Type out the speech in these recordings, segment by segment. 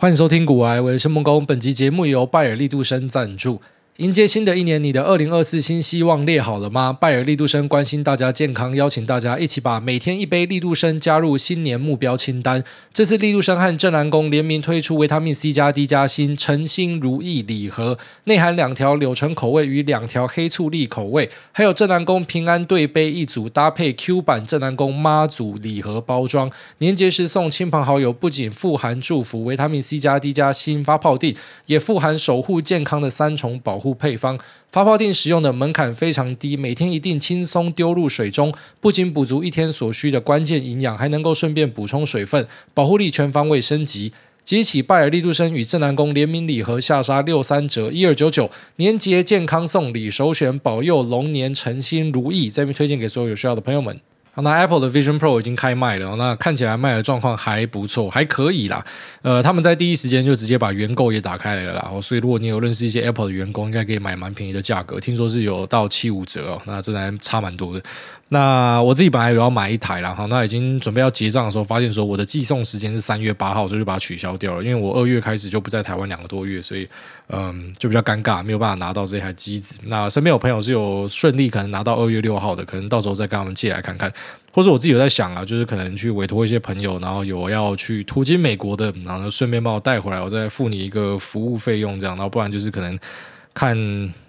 欢迎收听古癌，我是孟工。本集节目由拜耳力度生赞助。迎接新的一年，你的二零二四新希望列好了吗？拜尔力度生关心大家健康，邀请大家一起把每天一杯力度生加入新年目标清单。这次力度生和正南宫联名推出维他命 C 加 D 加锌诚心如意礼盒，内含两条柳橙口味与两条黑醋栗口味，还有正南宫平安对杯一组，搭配 Q 版正南宫妈祖礼盒包装。年节时送亲朋好友，不仅富含祝福维他命 C 加 D 加锌发泡錠，也富含守护健康的三重保护。配方发泡錠使用的门槛非常低，每天一定轻松丢入水中，不仅补足一天所需的关键营养，还能够顺便补充水分，保护力全方位升级。即起拜尔利度生与正南宫联名礼盒下杀六三折一二九九，年节健康送礼首选保佑龙年诚心如意，这边推荐给所有有需要的朋友们。那 Apple 的 Vision Pro 已经开卖了，那看起来卖的状况还不错，还可以啦。呃，他们在第一时间就直接把原购也打开来了啦，所以如果你有认识一些 Apple 的员工，应该可以买蛮便宜的价格，听说是有到七五折哦，那真的还差蛮多的。那我自己本来有要买一台啦，哈，那已经准备要结账的时候，发现说我的寄送时间是三月八号，所以就把它取消掉了。因为我二月开始就不在台湾两个多月，所以嗯，就比较尴尬，没有办法拿到这台机子。那身边有朋友是有顺利可能拿到二月六号的，可能到时候再跟他们借来看看。或者我自己有在想啊，就是可能去委托一些朋友，然后有要去途经美国的，然后顺便帮我带回来，我再付你一个服务费用这样，然后不然就是可能。看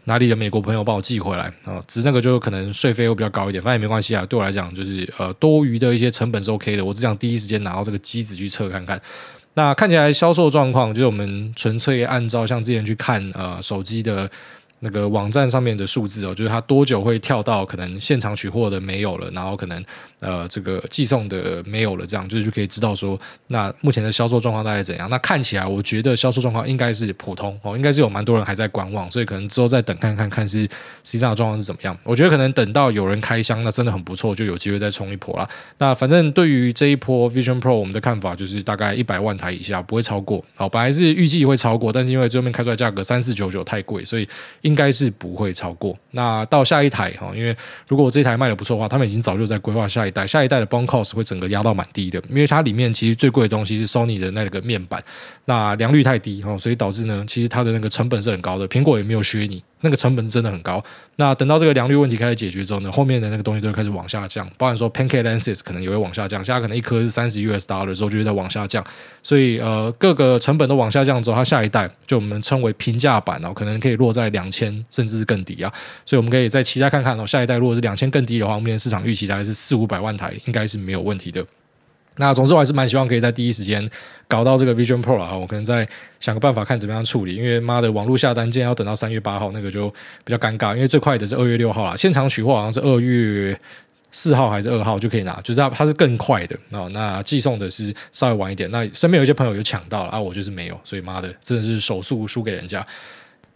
哪里的美国朋友帮我寄回来啊，只是那个就可能税费会比较高一点，反正也没关系啊。对我来讲，就是呃多余的一些成本是 OK 的。我只想第一时间拿到这个机子去测看看。那看起来销售状况，就是我们纯粹按照像之前去看呃手机的。那个网站上面的数字哦，就是它多久会跳到可能现场取货的没有了，然后可能呃这个寄送的没有了，这样就是就可以知道说，那目前的销售状况大概怎样？那看起来我觉得销售状况应该是普通哦，应该是有蛮多人还在观望，所以可能之后再等看看看是实际上的状况是怎么样。我觉得可能等到有人开箱，那真的很不错，就有机会再冲一波啦。那反正对于这一波 Vision Pro，我们的看法就是大概一百万台以下不会超过。好，本来是预计会超过，但是因为最后面开出来价格三四九九太贵，所以。应该是不会超过。那到下一台哈，因为如果我这台卖的不错的话，他们已经早就在规划下一代。下一代的 BOM cost 会整个压到蛮低的，因为它里面其实最贵的东西是 Sony 的那个面板，那良率太低哈，所以导致呢，其实它的那个成本是很高的。苹果也没有削你。那个成本真的很高。那等到这个良率问题开始解决之后呢，后面的那个东西都会开始往下降。包含说 Pancake lenses 可能也会往下降，现在可能一颗是三十 US dollar 的时候就会在往下降。所以呃，各个成本都往下降之后，它下一代就我们称为平价版哦，可能可以落在两千甚至是更低啊。所以我们可以再期待看看哦，下一代如果是两千更低的话，目前市场预期大概是四五百万台，应该是没有问题的。那总之我还是蛮希望可以在第一时间搞到这个 Vision Pro 啊，我可能再想个办法看怎么样处理，因为妈的网络下单竟然要等到三月八号，那个就比较尴尬，因为最快的是二月六号啦，现场取货好像是二月四号还是二号就可以拿，就是它它是更快的哦，那寄送的是稍微晚一点，那身边有一些朋友有抢到了啊，我就是没有，所以妈的真的是手速输给人家。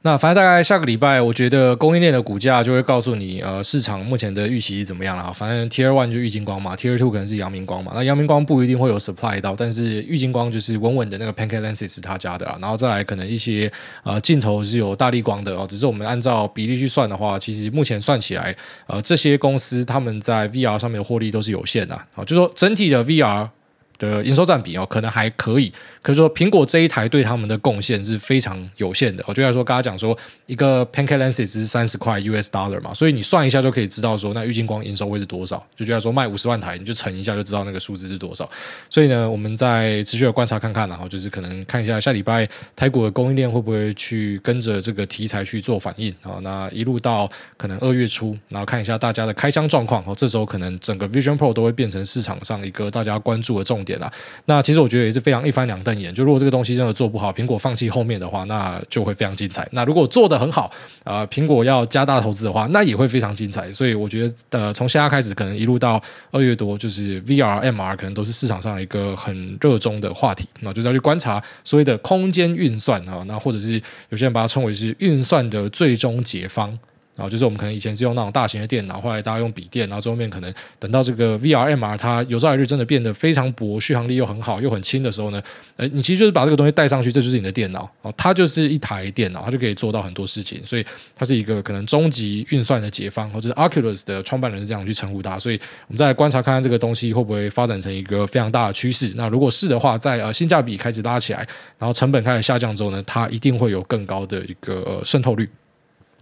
那反正大概下个礼拜，我觉得供应链的股价就会告诉你，呃，市场目前的预期是怎么样了。反正 Tier One 就玉金光嘛，Tier Two 可能是阳明光嘛。那阳明光不一定会有 supply 到，但是玉金光就是稳稳的那个 Pancake Lenses 是他家的啊。然后再来可能一些呃镜头是有大力光的哦，只是我们按照比例去算的话，其实目前算起来，呃，这些公司他们在 VR 上面的获利都是有限的啊。就说整体的 VR。的营收占比哦，可能还可以。可是说苹果这一台对他们的贡献是非常有限的。我就来说，刚刚讲说一个 Pancake Lenses 是三十块 US dollar 嘛，所以你算一下就可以知道说那郁金光营收会是多少。就觉得说卖五十万台，你就乘一下就知道那个数字是多少。所以呢，我们再持续的观察看看，然后就是可能看一下下礼拜台股的供应链会不会去跟着这个题材去做反应啊？那一路到可能二月初，然后看一下大家的开箱状况。哦，这时候可能整个 Vision Pro 都会变成市场上一个大家关注的重点啦，那其实我觉得也是非常一翻两瞪眼。就如果这个东西真的做不好，苹果放弃后面的话，那就会非常精彩。那如果做得很好，啊、呃，苹果要加大投资的话，那也会非常精彩。所以我觉得，呃，从现在开始，可能一路到二月多，就是 VR、MR 可能都是市场上一个很热衷的话题。那就是要去观察所谓的空间运算啊，那或者是有些人把它称为是运算的最终解方。然后就是我们可能以前是用那种大型的电脑，后来大家用笔电，然后最后面可能等到这个 VR、MR 它有朝一日真的变得非常薄，续航力又很好，又很轻的时候呢，呃，你其实就是把这个东西带上去，这就是你的电脑哦，它就是一台电脑，它就可以做到很多事情，所以它是一个可能终极运算的解放，或者是 Oculus 的创办人是这样去称呼它，所以我们再来观察看看这个东西会不会发展成一个非常大的趋势。那如果是的话，在呃性价比开始拉起来，然后成本开始下降之后呢，它一定会有更高的一个呃渗透率。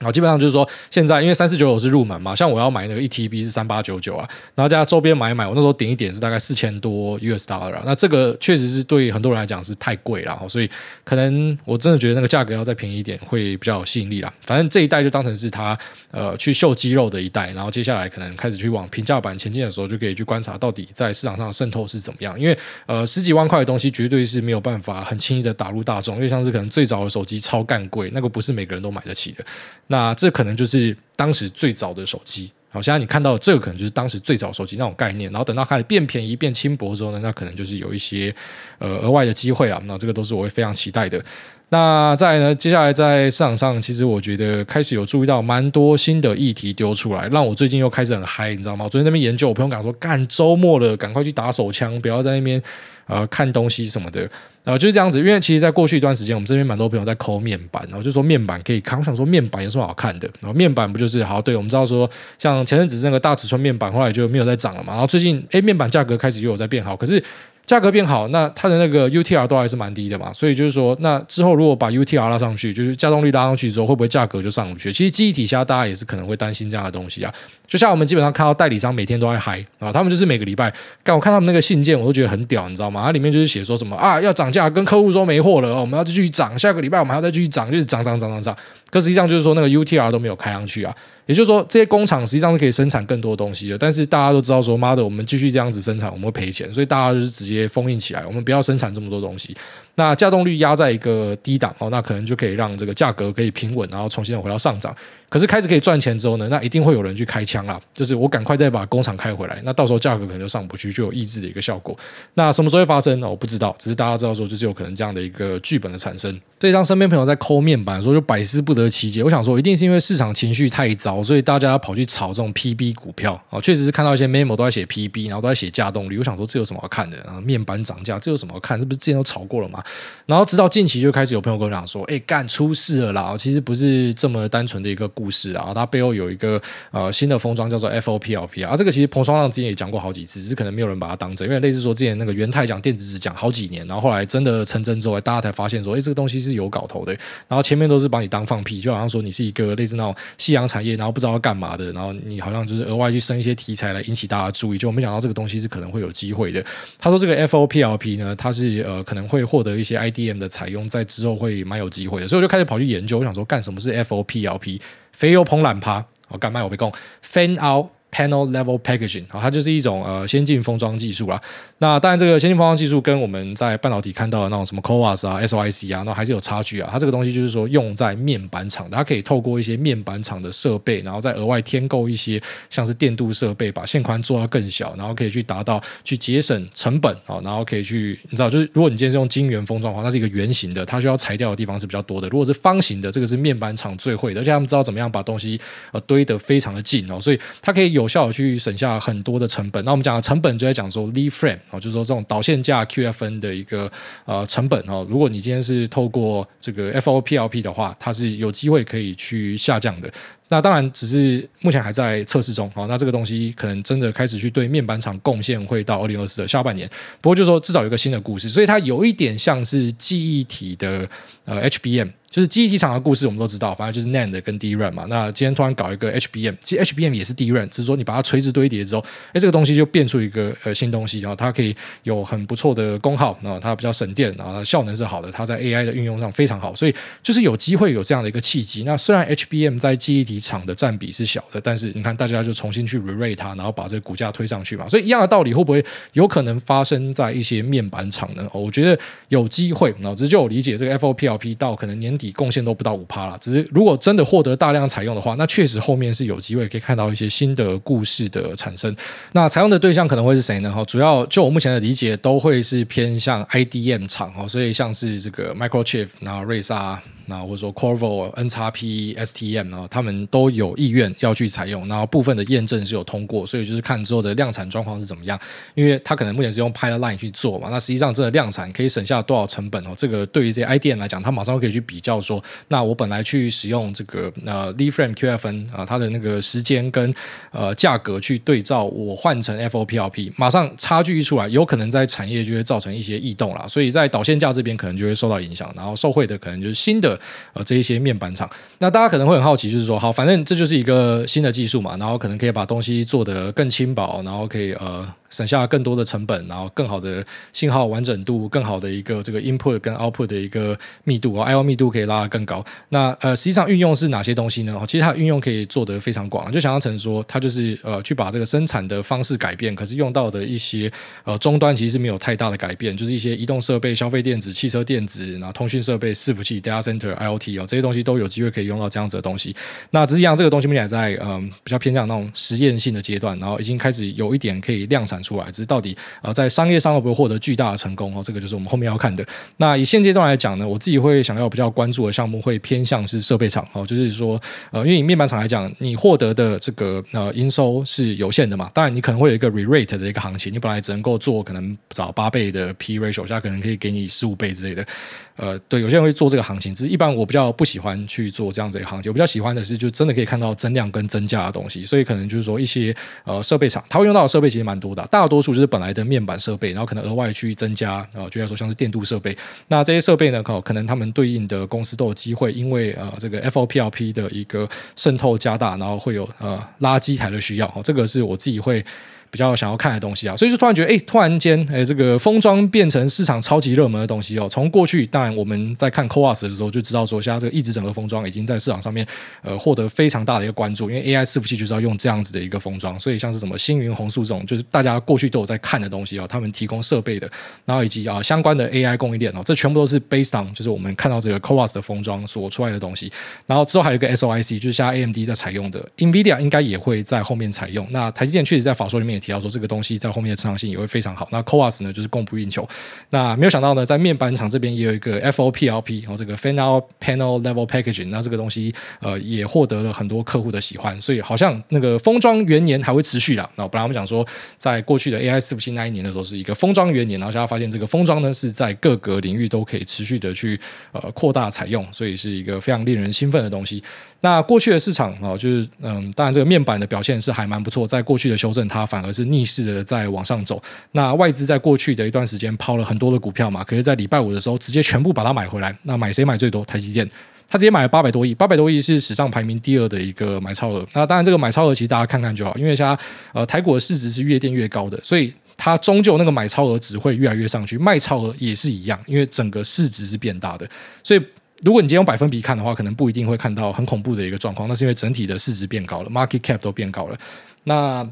好，基本上就是说，现在因为三四九九是入门嘛，像我要买那个一 TB 是三八九九啊，然后加周边买一买，我那时候点一点是大概四千多 US dollar，那这个确实是对很多人来讲是太贵了，所以可能我真的觉得那个价格要再便宜一点会比较有吸引力啦。反正这一代就当成是他呃去秀肌肉的一代，然后接下来可能开始去往平价版前进的时候，就可以去观察到底在市场上的渗透是怎么样。因为呃十几万块的东西绝对是没有办法很轻易的打入大众，因为像是可能最早的手机超干贵，那个不是每个人都买得起的。那这可能就是当时最早的手机，好，现在你看到这个可能就是当时最早手机那种概念，然后等到开始变便宜、变轻薄之后呢，那可能就是有一些呃额外的机会了。那这个都是我会非常期待的。那再呢，接下来在市场上，其实我觉得开始有注意到蛮多新的议题丢出来，让我最近又开始很嗨，你知道吗？我昨天那边研究，我朋友讲说，干周末了，赶快去打手枪，不要在那边呃看东西什么的。然后，就是这样子，因为其实，在过去一段时间，我们这边蛮多朋友在抠面板，然后就说面板可以看。我想说，面板有什么好看的？然后面板不就是好？对，我们知道说，像前阵子那个大尺寸面板，后来就没有再涨了嘛。然后最近，诶，面板价格开始又有在变好，可是。价格变好，那它的那个 UTR 都还是蛮低的嘛，所以就是说，那之后如果把 UTR 拉上去，就是加动率拉上去之后，会不会价格就上不去？其实记忆体下大家也是可能会担心这样的东西啊。就像我们基本上看到代理商每天都在嗨啊，他们就是每个礼拜，干我看他们那个信件，我都觉得很屌，你知道吗？它里面就是写说什么啊，要涨价，跟客户说没货了，我们要继续涨，下个礼拜我们还要再继续涨，就是涨涨涨涨涨。可实际上就是说，那个 UTR 都没有开上去啊。也就是说，这些工厂实际上是可以生产更多东西的，但是大家都知道说，妈的，我们继续这样子生产，我们会赔钱，所以大家就是直接也封印起来，我们不要生产这么多东西。那价动率压在一个低档哦，那可能就可以让这个价格可以平稳，然后重新回到上涨。可是开始可以赚钱之后呢，那一定会有人去开枪啦，就是我赶快再把工厂开回来，那到时候价格可能就上不去，就有抑制的一个效果。那什么时候会发生呢？我不知道，只是大家知道说，就是有可能这样的一个剧本的产生。所以当身边朋友在抠面板的时候，就百思不得其解。我想说，一定是因为市场情绪太糟，所以大家跑去炒这种 PB 股票啊。确实是看到一些 memo 都在写 PB，然后都在写价动率。我想说，这有什么好看的？啊面板涨价，这有什么好看？这不是之前都炒过了吗？然后直到近期就开始有朋友跟我讲说，哎，干出事了啦！其实不是这么单纯的一个故事啊，它背后有一个呃新的封装叫做 FOPLP 啊。这个其实彭双浪之前也讲过好几次，只是可能没有人把它当真，因为类似说之前那个元太讲电子纸讲好几年，然后后来真的成真之后，大家才发现说，哎，这个东西是有搞头的。然后前面都是把你当放屁，就好像说你是一个类似那种夕阳产业，然后不知道要干嘛的，然后你好像就是额外去生一些题材来引起大家注意，就没想到这个东西是可能会有机会的。他说这个 FOPLP 呢，它是呃可能会获得一些 IDM 的采用。在之后会蛮有机会的，所以我就开始跑去研究，我想说干什么是 FOPLP，肥油膨揽趴，我干嘛我被讲？Fan Out Panel Level Packaging，啊它就是一种呃先进封装技术啦。那当然，这个先进封装技术跟我们在半导体看到的那种什么 CoWoS 啊、SOIC 啊，那还是有差距啊。它这个东西就是说用在面板厂，它可以透过一些面板厂的设备，然后再额外添购一些像是电镀设备，把线宽做到更小，然后可以去达到去节省成本啊，然后可以去你知道，就是如果你今天是用晶圆封装的话，那是一个圆形的，它需要裁掉的地方是比较多的。如果是方形的，这个是面板厂最会的，而且他们知道怎么样把东西呃堆得非常的近哦，所以它可以有有效去省下很多的成本。那我们讲的成本就在讲说 lead frame 哦，就是说这种导线。架 QFN 的一个呃成本哦，如果你今天是透过这个 FOPLP 的话，它是有机会可以去下降的。那当然只是目前还在测试中哦。那这个东西可能真的开始去对面板厂贡献，会到二零二四的下半年。不过就是说至少有一个新的故事，所以它有一点像是记忆体的呃 HBM。就是记忆体厂的故事，我们都知道，反正就是 NAND 跟 DRAM 嘛。那今天突然搞一个 HBM，其实 HBM 也是 DRAM，只是说你把它垂直堆叠之后，哎，这个东西就变出一个呃新东西，然后它可以有很不错的功耗，然后它比较省电，然后它效能是好的，它在 AI 的运用上非常好，所以就是有机会有这样的一个契机。那虽然 HBM 在记忆体厂的占比是小的，但是你看大家就重新去 re-rate 它，然后把这个股价推上去嘛。所以一样的道理，会不会有可能发生在一些面板厂呢？哦我觉得有机会。脑子就有理解，这个 FOPLP 到可能年底贡献都不到五。趴了，只是如果真的获得大量采用的话，那确实后面是有机会可以看到一些新的故事的产生。那采用的对象可能会是谁呢？哈，主要就我目前的理解，都会是偏向 IDM 厂哦，所以像是这个 Microchip，然后瑞萨。那或者说 Qorvo、NXP、STM 啊，他们都有意愿要去采用，然后部分的验证是有通过，所以就是看之后的量产状况是怎么样。因为它可能目前是用 Pilot Line 去做嘛，那实际上真的量产可以省下多少成本哦？这个对于这些 IDM 来讲，他马上可以去比较说，那我本来去使用这个呃 Lead Frame QFN 啊，它的那个时间跟呃价格去对照，我换成 FOPLP，马上差距一出来，有可能在产业就会造成一些异动啦。所以在导线架这边可能就会受到影响，然后受惠的可能就是新的呃这一些面板厂。那大家可能会很好奇，就是说，好，反正这就是一个新的技术嘛，然后可能可以把东西做得更轻薄，然后可以呃。省下更多的成本，然后更好的信号完整度，更好的一个这个 input 跟 output 的一个密度啊，I/O 密度可以拉得更高。那呃，实际上运用是哪些东西呢？其实它运用可以做得非常广，就想象成说，它就是呃，去把这个生产的方式改变，可是用到的一些呃终端其实是没有太大的改变，就是一些移动设备、消费电子、汽车电子，然后通讯设备、伺服器、data center、IoT 哦，这些东西都有机会可以用到这样子的东西。那只是讲这个东西目前在嗯、比较偏向那种实验性的阶段，然后已经开始有一点可以量产出来，只是到底。呃，在商业上会不会获得巨大的成功哦？这个就是我们后面要看的。那以现阶段来讲呢，我自己会想要比较关注的项目会偏向是设备厂哦，就是说，呃，因为以面板厂来讲，你获得的这个呃营收是有限的嘛。当然，你可能会有一个 re-rate 的一个行情，你本来只能够做可能找八倍的 P ratio，现在可能可以给你十五倍之类的。呃，对，有些人会做这个行情，只是一般我比较不喜欢去做这样子的行情。我比较喜欢的是，就真的可以看到增量跟增价的东西。所以可能就是说，一些呃设备厂，它会用到的设备其实蛮多的，大多数就是本来的面板设备，然后可能额外去增加啊、呃，就像说像是电镀设备。那这些设备呢，可可能他们对应的公司都有机会，因为呃这个 FOPLP 的一个渗透加大，然后会有呃垃圾台的需要。哦，这个是我自己会。比较想要看的东西啊，所以就突然觉得，哎，突然间，哎，这个封装变成市场超级热门的东西哦。从过去，当然我们在看 CoWoS 的时候就知道说，现在这个一直整合封装已经在市场上面，呃，获得非常大的一个关注。因为 AI 伺服器就是要用这样子的一个封装，所以像是什么星云、红树这种，就是大家过去都有在看的东西哦。他们提供设备的，然后以及啊相关的 AI 供应链哦，这全部都是 based on 就是我们看到这个 CoWoS 的封装所出来的东西。然后之后还有一个 SOIC，就是现在 AMD 在采用的，NVIDIA 应该也会在后面采用。那台积电确实在法说里面提到说，这个东西。在后面的成长性也会非常好。那 Coas 呢，就是供不应求。那没有想到呢，在面板厂这边也有一个 FOPLP，然后这个 Fan-out Panel Level Packaging，那这个东西呃也获得了很多客户的喜欢。所以好像那个封装元年还会持续啦。那本来我们讲说，在过去的 AI 伺服器那一年的时候是一个封装元年，然后现在发现这个封装呢是在各个领域都可以持续的去呃扩大采用，所以是一个非常令人兴奋的东西。那过去的市场啊，就是嗯，当然这个面板的表现是还蛮不错，在过去的修正它反而是逆势的。在往上走，那外资在过去的一段时间抛了很多的股票嘛，可是，在礼拜五的时候直接全部把它买回来。那买谁买最多？台积电，他直接买了八百多亿，八百多亿是史上排名第二的一个买超额。那当然，这个买超额其实大家看看就好，因为现在呃台股的市值是越垫越高的，所以它终究那个买超额只会越来越上去，卖超额也是一样，因为整个市值是变大的。所以如果你今天用百分比看的话，可能不一定会看到很恐怖的一个状况，那是因为整体的市值变高了，market cap 都变高了。那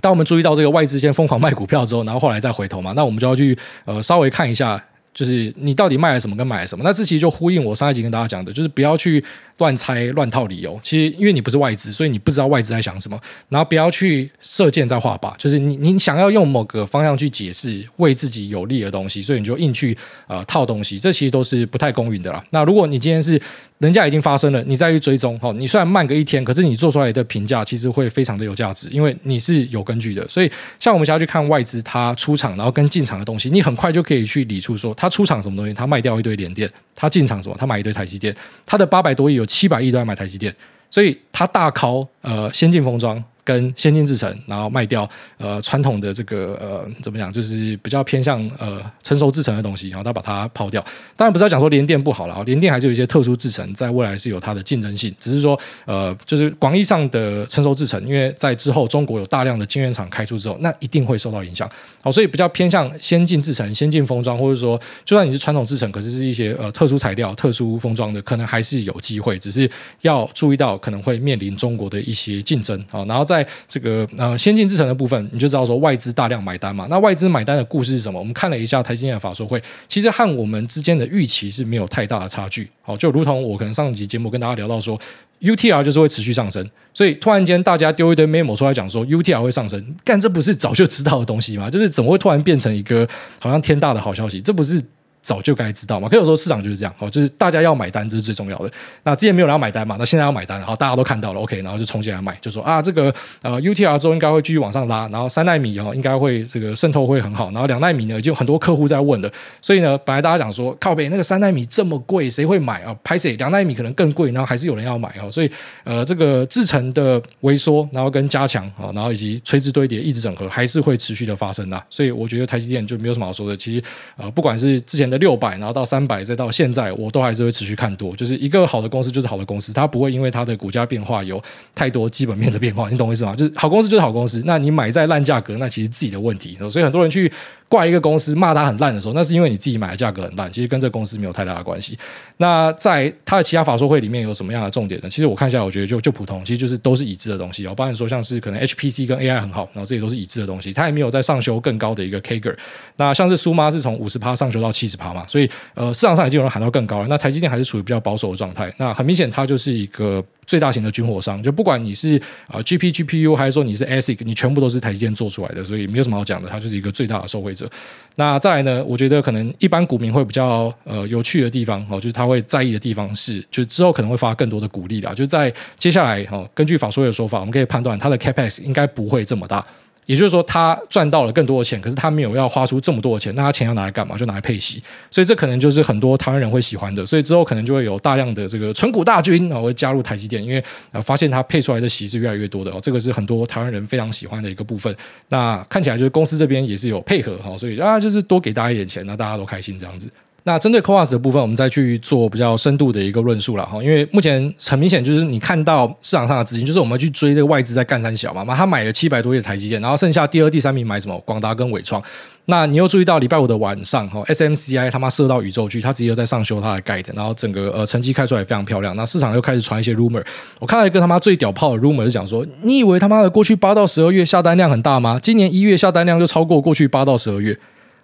当我们注意到这个外资先疯狂卖股票之后，然后后来再回头嘛，那我们就要去呃稍微看一下，就是你到底卖了什么跟买了什么。那这其实就呼应我上一集跟大家讲的，就是不要去。乱猜乱套理由，其实因为你不是外资，所以你不知道外资在想什么。然后不要去射箭再画靶，就是你你想要用某个方向去解释为自己有利的东西，所以你就硬去呃套东西，这其实都是不太公允的啦。那如果你今天是人家已经发生了，你再去追踪，哦，你虽然慢个一天，可是你做出来的评价其实会非常的有价值，因为你是有根据的。所以像我们想要去看外资它出场然后跟进场的东西，你很快就可以去理出说它出场什么东西，它卖掉一堆联电，它进场什么，它买一堆台积电，它的八百多亿有。七百亿都要买台积电，所以它大靠呃先进封装。跟先进制程，然后卖掉呃传统的这个呃怎么讲，就是比较偏向呃成熟制程的东西，然后他把它抛掉。当然不是要讲说联电不好了，联电还是有一些特殊制程，在未来是有它的竞争性。只是说呃，就是广义上的成熟制程，因为在之后中国有大量的晶圆厂开出之后，那一定会受到影响。好，所以比较偏向先进制程、先进封装，或者说就算你是传统制程，可是是一些呃特殊材料、特殊封装的，可能还是有机会，只是要注意到可能会面临中国的一些竞争。好，然后在在这个呃先进制程的部分，你就知道说外资大量买单嘛。那外资买单的故事是什么？我们看了一下台积电的法说会，其实和我们之间的预期是没有太大的差距。好，就如同我可能上集节目跟大家聊到说，UTR 就是会持续上升，所以突然间大家丢一堆 memo 出来讲说 UTR 会上升，干这不是早就知道的东西吗？就是怎么会突然变成一个好像天大的好消息？这不是。早就该知道嘛。可有时候市场就是这样哦，就是大家要买单，这是最重要的。那之前没有人要买单嘛，那现在要买单，好，大家都看到了，OK，然后就冲进来买，就说啊，这个呃 UTR 之后应该会继续往上拉，然后三奈米哦应该会这个渗透会很好，然后两奈米呢就很多客户在问的，所以呢，本来大家讲说靠北那个三奈米这么贵，谁会买啊？拍谁？两奈米可能更贵，然后还是有人要买哦，所以呃这个制程的萎缩，然后跟加强啊，然后以及垂直堆叠、一直整合，还是会持续的发生的。所以我觉得台积电就没有什么好说的。其实呃不管是之前的六百，然后到三百，再到现在，我都还是会持续看多。就是一个好的公司就是好的公司，它不会因为它的股价变化有太多基本面的变化，你懂我意思吗？就是好公司就是好公司，那你买在烂价格，那其实自己的问题。所以很多人去怪一个公司，骂它很烂的时候，那是因为你自己买的价格很烂，其实跟这个公司没有太大的关系。那在它的其他法说会里面有什么样的重点呢？其实我看一下，我觉得就就普通，其实就是都是已知的东西。我包含说像是可能 HPC 跟 AI 很好，然后这些都是已知的东西，它也没有在上修更高的一个 CAGR。那像是苏妈是从五十趴上修到七十趴嘛，所以呃市场上已经有人喊到更高了。那台积电还是处于比较保守的状态。那很明显，它就是一个。最大型的军火商，就不管你是啊 G P G P U 还是说你是 ASIC，你全部都是台积电做出来的，所以没有什么好讲的，它就是一个最大的受惠者。那再来呢，我觉得可能一般股民会比较呃有趣的地方哦，就是他会在意的地方是，就之后可能会发更多的鼓励的，就在接下来哦，根据法说的说法，我们可以判断它的 Capex 应该不会这么大。也就是说，他赚到了更多的钱，可是他没有要花出这么多的钱，那他钱要拿来干嘛？就拿来配息，所以这可能就是很多台湾人会喜欢的。所以之后可能就会有大量的这个存股大军啊，会加入台积电，因为呃发现它配出来的息是越来越多的哦，这个是很多台湾人非常喜欢的一个部分。那看起来就是公司这边也是有配合哈，所以啊就是多给大家一点钱，那大家都开心这样子。那针对 CoWoS 的部分，我们再去做比较深度的一个论述了哈。因为目前很明显就是你看到市场上的资金，就是我们去追这个外资在干三小嘛嘛，他买了七百多亿台积电，然后剩下第二、第三名买什么？广达跟纬创。那你又注意到礼拜五的晚上哈，SMCI 他妈射到宇宙去，他直接在上修他的 guide，然后整个呃成绩开出来非常漂亮。那市场又开始传一些 rumor，我看到一个他妈最屌炮的 rumor 是讲说，你以为他妈的过去八到十二月下单量很大吗？今年一月下单量就超过过去八到十二月。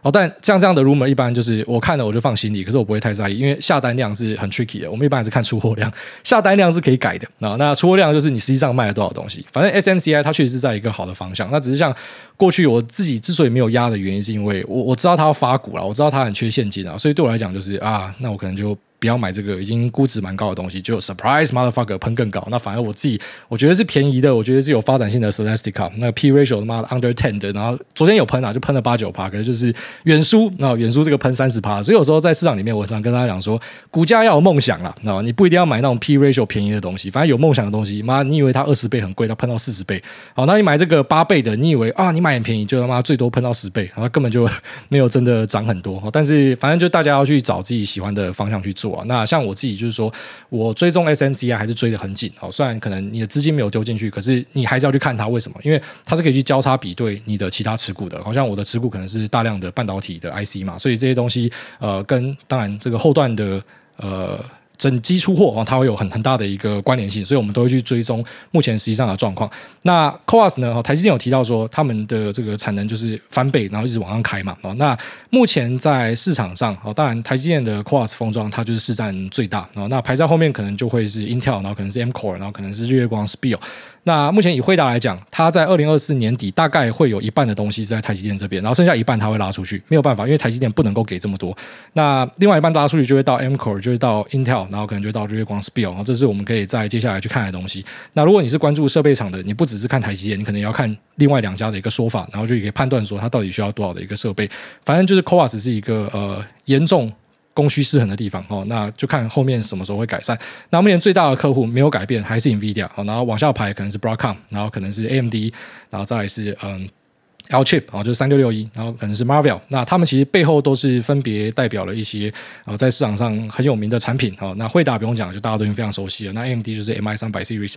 哦，但像这样的 rumor 一般就是我看了我就放心里，可是我不会太在意，因为下单量是很 tricky 的。我们一般还是看出货量，下单量是可以改的啊。那出货量就是你实际上卖了多少东西。反正 SMCI 它确实是在一个好的方向。那只是像过去我自己之所以没有压的原因，是因为我我知道它要发股了，我知道它很缺现金啊，所以对我来讲就是啊，那我可能就。不要买这个已经估值蛮高的东西，就 surprise motherfucker 喷更高。那反而我自己我觉得是便宜的，我觉得是有发展性的 Celestica 那个 P ratio 他妈的 under ten 的，然后昨天有喷啊，就喷了八九趴，可是就是远输，那远输这个喷三十趴。所以有时候在市场里面，我常跟大家讲说，股价要有梦想啦，那你不一定要买那种 P ratio 便宜的东西，反正有梦想的东西，妈你以为它二十倍很贵，它喷到四十倍，好，那你买这个八倍的，你以为啊你买很便宜，就他妈最多喷到十倍，然后根本就没有真的涨很多。但是反正就大家要去找自己喜欢的方向去做那像我自己。就是说，我追踪 S M C 啊还是追得很紧哦。虽然可能你的资金没有丢进去，可是你还是要去看它为什么？因为它是可以去交叉比对你的其他持股的。好像我的持股可能是大量的半导体的 IC 嘛，所以这些东西呃，跟当然这个后段的呃。整机出货啊，它会有很很大的一个关联性，所以我们都会去追踪目前实际上的状况。那 CoWoS 呢？台积电有提到说，他们的这个产能就是翻倍，然后一直往上开嘛。那目前在市场上，当然台积电的 CoWoS 封装它就是市占最大。那排在后面可能就会是 Intel，然后可能是 M-Core，然后可能是日月光 SPIL。那目前以辉达来讲，它在二零二四年底大概会有一半的东西是在台积电这边，然后剩下一半它会拉出去，没有办法，因为台积电不能够给这么多。那另外一半拉出去就会到 M-Core，就会到 Intel，然后可能就会到日月光 Spill，然后这是我们可以在接下来去看的东西。那如果你是关注设备厂的，你不只是看台积电，你可能也要看另外两家的一个说法，然后就可以判断说它到底需要多少的一个设备。反正就是 CoWoS 是一个呃严重。供需失衡的地方哦，那就看后面什么时候会改善。那目前最大的客户没有改变，还是 NVIDIA 哦，然后往下排可能是 Broadcom，然后可能是 AMD，然后再来是嗯，L Chip，啊，就是三六六一，然后可能是 Marvel。那他们其实背后都是分别代表了一些啊在市场上很有名的产品哦。那惠达不用讲，就大家都已经非常熟悉了。那 AMD 就是 MI 三百 Series。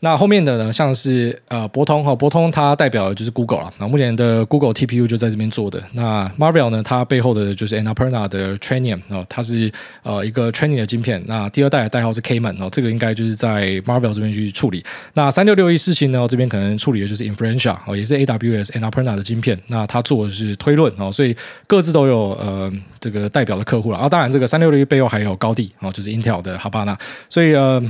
那后面的呢，像是呃博通哈，博通它代表的就是 Google 了。那目前的 Google TPU 就在这边做的。那 Marvell 呢，它背后的就是 Annapurna 的 Trainium 哦，它是呃一个 Training 的晶片。那第二代的代号是 Cayman 哦，这个应该就是在 Marvell 这边去处理。那三六六一事情呢，这边可能处理的就是 Inferentia 哦，也是 AWS Annapurna 的晶片。那它做的是推论哦，所以各自都有呃这个代表的客户了。啊，当然这个三六六一背后还有高地哦，就是 Intel 的 Habana。所以呃。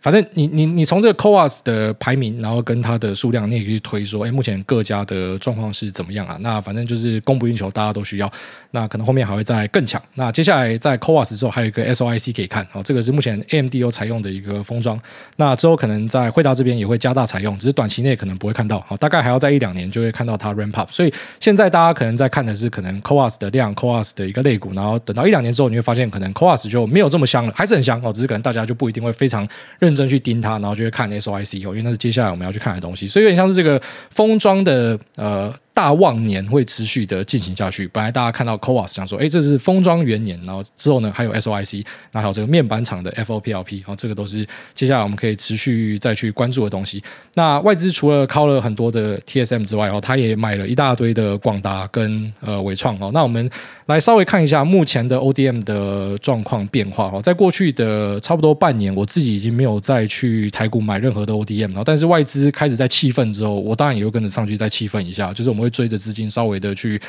反正你你你从这个 Coas 的排名，然后跟它的数量，你也可以推说，哎，目前各家的状况是怎么样啊？那反正就是供不应求，大家都需要。那可能后面还会再更强。那接下来在 Coas 之后，还有一个 SOIC 可以看哦，这个是目前 AMD 有采用的一个封装。那之后可能在惠达这边也会加大采用，只是短期内可能不会看到哦，大概还要在一两年就会看到它 ramp up。所以现在大家可能在看的是可能 Coas 的量，Coas 的一个肋骨，然后等到一两年之后，你会发现可能 Coas 就没有这么香了，还是很香哦，只是可能大家就不一定会非常认认真去盯它，然后就会看 SOIC 哦，因为那是接下来我们要去看的东西，所以有点像是这个封装的呃。大旺年会持续的进行下去。本来大家看到 CoWoS 想说，哎，这是封装元年，然后之后呢还有 SOIC，那还有这个面板厂的 FOPLP，然后这个都是接下来我们可以持续再去关注的东西。那外资除了靠了很多的 TSM 之外，哦，他也买了一大堆的广达跟呃伟创哦。那我们来稍微看一下目前的 ODM 的状况变化哦。在过去的差不多半年，我自己已经没有再去台股买任何的 ODM 了。但是外资开始在气愤之后，我当然也会跟着上去再气愤一下，就是我们追着资金稍微的去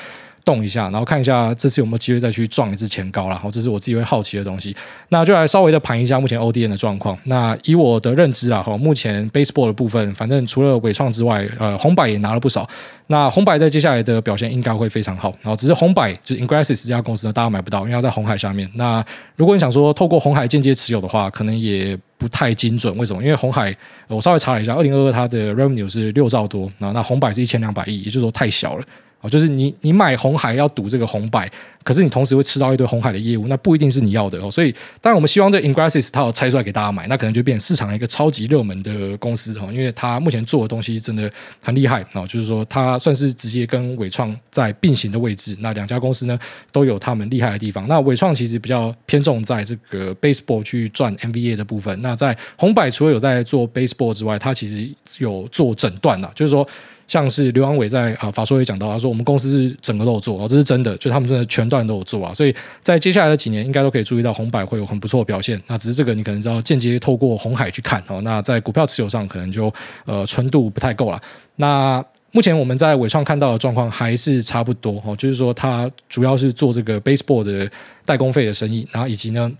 动一下，然后看一下这次有没有机会再去撞一次前高了。然后这是我自己会好奇的东西，那就来稍微的盘一下目前 ODN 的状况。那以我的认知啊，哈，目前 baseball 的部分，反正除了纬创之外，呃，红海也拿了不少。那红海在接下来的表现应该会非常好。然后只是红海就是 Engrasys 这家公司呢，大家买不到，因为它在红海下面。那如果你想说透过红海间接持有的话，可能也不太精准。为什么？因为红海我稍微查了一下，二零二二它的 revenue 是六兆多，那那红百是一千两百亿，也就是说太小了。哦，就是你你买红海要赌这个红白，可是你同时会吃到一堆红海的业务，那不一定是你要的哦。所以当然我们希望这个 Engrasys 它有拆出来给大家买，那可能就变市场一个超级热门的公司哦，因为它目前做的东西真的很厉害哦，就是说它算是直接跟伟创在并行的位置。那两家公司呢都有他们厉害的地方。那伟创其实比较偏重在这个 baseball 去赚 NBA 的部分。那在鸿海除了有在做 baseball 之外，它其实有做诊断呐，就是说。像是刘扬伟在啊法说也讲到，他说我们公司是整个都有做，这是真的，就他们真的全段都有做啊，所以在接下来的几年应该都可以注意到红百会有很不错的表现。那只是这个你可能知道间接透过红海去看哦，那在股票持有上可能就呃纯度不太够了。那目前我们在纬创看到的状况还是差不多哦，就是说它主要是做这个 baseball 的代工费的生意，然后以及呢。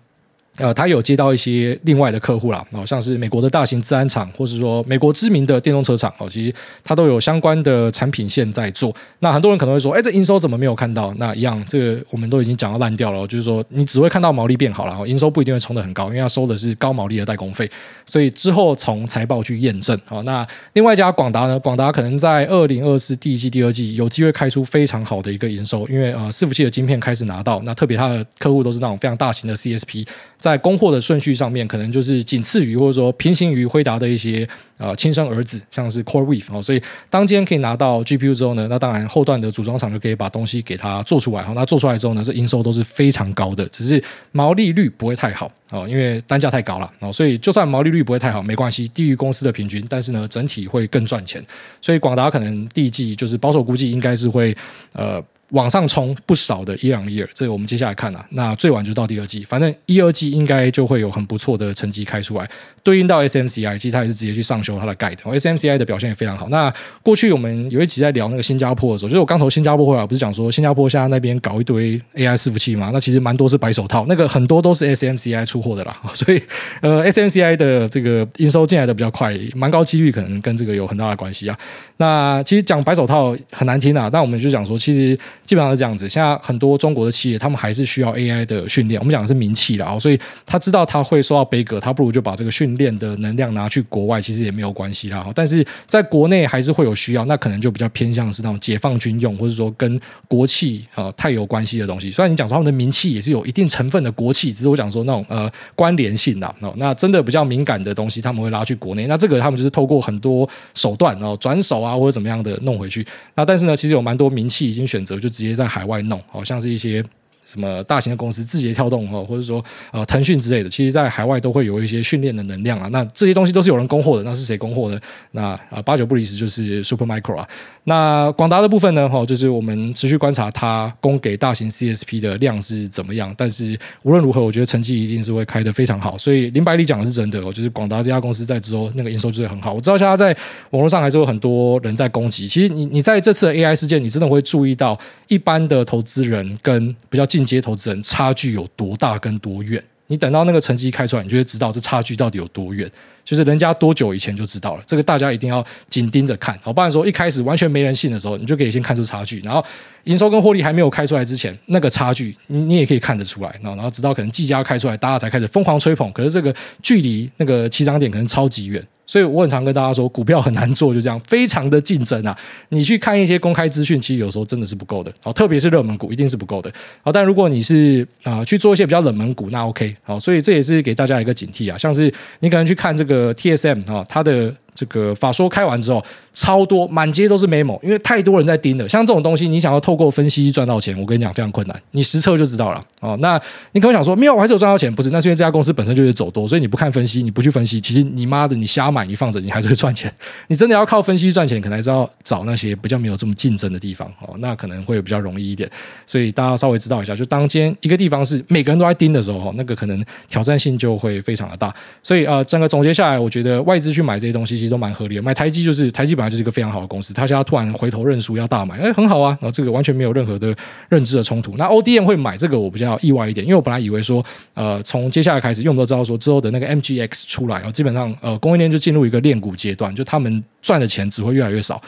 呃，他有接到一些另外的客户啦，哦，像是美国的大型自安厂，或是说美国知名的电动车厂，哦，其实他都有相关的产品线在做。那很多人可能会说，哎，这营收怎么没有看到？那一样，这个我们都已经讲到烂掉了，就是说你只会看到毛利变好了，营收不一定会冲得很高，因为他收的是高毛利的代工费。所以之后从财报去验证。好，那另外一家广达呢？广达可能在二零二四第一季、第二季有机会开出非常好的一个营收，因为呃，伺服器的晶片开始拿到，那特别他的客户都是那种非常大型的 CSP。在供货的顺序上面，可能就是仅次于或者说平行于辉达的一些呃亲生儿子，像是 CoreWeave 哦，所以当今天可以拿到 GPU 之后呢，那当然后段的组装厂就可以把东西给它做出来哈。那做出来之后呢，这营收都是非常高的，只是毛利率不会太好哦，因为单价太高了哦。所以就算毛利率不会太好，没关系，低于公司的平均，但是呢，整体会更赚钱。所以广达可能第一季就是保守估计应该是会呃。往上冲不少的 year on year，这我们接下来看啊，那最晚就到第二季，反正一二季应该就会有很不错的成绩开出来。对应到 SMCI，其实它也是直接去上修它的 guide，SMCI 的表现也非常好。那过去我们有一集在聊那个新加坡的时候，就是我刚投新加坡回来，不是讲说新加坡现在那边搞一堆 AI 伺服器嘛？那其实蛮多是白手套，那个很多都是 SMCI 出货的啦。所以呃，SMCI 的这个营收进来的比较快，蛮高几率可能跟这个有很大的关系啊。那其实讲白手套很难听啊，但我们就讲说，其实基本上是这样子。现在很多中国的企业，他们还是需要 AI 的训练。我们讲的是民企啦，所以他知道他会受到杯葛，他不如就把这个训练的能量拿去国外，其实也没有关系啦。但是在国内还是会有需要，那可能就比较偏向是那种解放军用，或者说跟国企呃太有关系的东西。虽然你讲说他们的民企也是有一定成分的国企，只是我讲说那种呃关联性啦。那真的比较敏感的东西，他们会拉去国内。那这个他们就是透过很多手段哦，转手啊或者怎么样的弄回去。那但是呢，其实有蛮多民企已经选择就直接在海外弄，好像是一些。什么大型的公司，字节跳动哦，或者说呃腾讯之类的，其实在海外都会有一些训练的能量啊。那这些东西都是有人供货的，那是谁供货的？那啊八九不离十就是 Supermicro 啊。那广达的部分呢，哈，就是我们持续观察它供给大型 CSP 的量是怎么样。但是无论如何，我觉得成绩一定是会开得非常好。所以林百里讲的是真的，哦就是广达这家公司在之后那个营收就会很好。我知道现在在网络上还是有很多人在攻击。其实你你在这次的 AI 事件，你真的会注意到一般的投资人跟比较近。进阶投资人差距有多大跟多远？你等到那个成绩开出来，你就会知道这差距到底有多远。就是人家多久以前就知道了，这个大家一定要紧盯着看，好，不然说一开始完全没人信的时候，你就可以先看出差距，然后营收跟获利还没有开出来之前，那个差距你你也可以看得出来，然后然后直到可能季佳开出来，大家才开始疯狂吹捧，可是这个距离那个起涨点可能超级远。所以我很常跟大家说，股票很难做，就这样，非常的竞争啊！你去看一些公开资讯，其实有时候真的是不够的，好，特别是热门股，一定是不够的。好，但如果你是啊、去做一些比较冷门股，那 OK，好，所以这也是给大家一个警惕啊，像是你可能去看这个呃 TSM 啊，它的。这个法说开完之后，超多满街都是 memo，因为太多人在盯了。像这种东西，你想要透过分析赚到钱，我跟你讲非常困难。你实测就知道了哦。那你可能想说，没有，我还是有赚到钱，不是？那是因为这家公司本身就是走多，所以你不看分析，你不去分析，其实你妈的，你瞎买，你放着，你还是会赚钱。你真的要靠分析赚钱，可能还是要找那些比较没有这么竞争的地方哦，那可能会比较容易一点。所以大家稍微知道一下，就当今天一个地方是每个人都在盯的时候，那个可能挑战性就会非常的大。所以呃，整个总结下来，我觉得外资去买这些东西都蛮合理的，买台。积就是台积，本来就是一个非常好的公司，他现在突然回头认输要大买，哎，很好啊，然后这个完全没有任何的认知的冲突。那 ODM 会买这个，我比较意外一点，因为我本来以为说，呃，从接下来开始，因为我们都知道说之后的那个 MGX 出来，然后基本上呃供应链就进入一个炼股阶段，就他们赚的钱只会越来越少。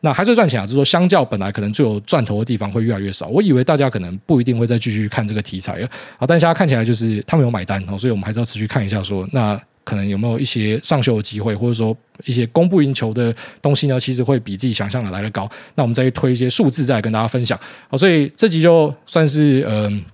那还是赚钱啊，就是说相较本来可能最有赚头的地方会越来越少。我以为大家可能不一定会再继续看这个题材了，好，但现在看起来就是他们有买单，所以我们还是要持续看一下说那。可能有没有一些上修的机会，或者说一些供不应求的东西呢？其实会比自己想象的来得高。那我们再去推一些数字，再跟大家分享。好，所以这集就算是嗯、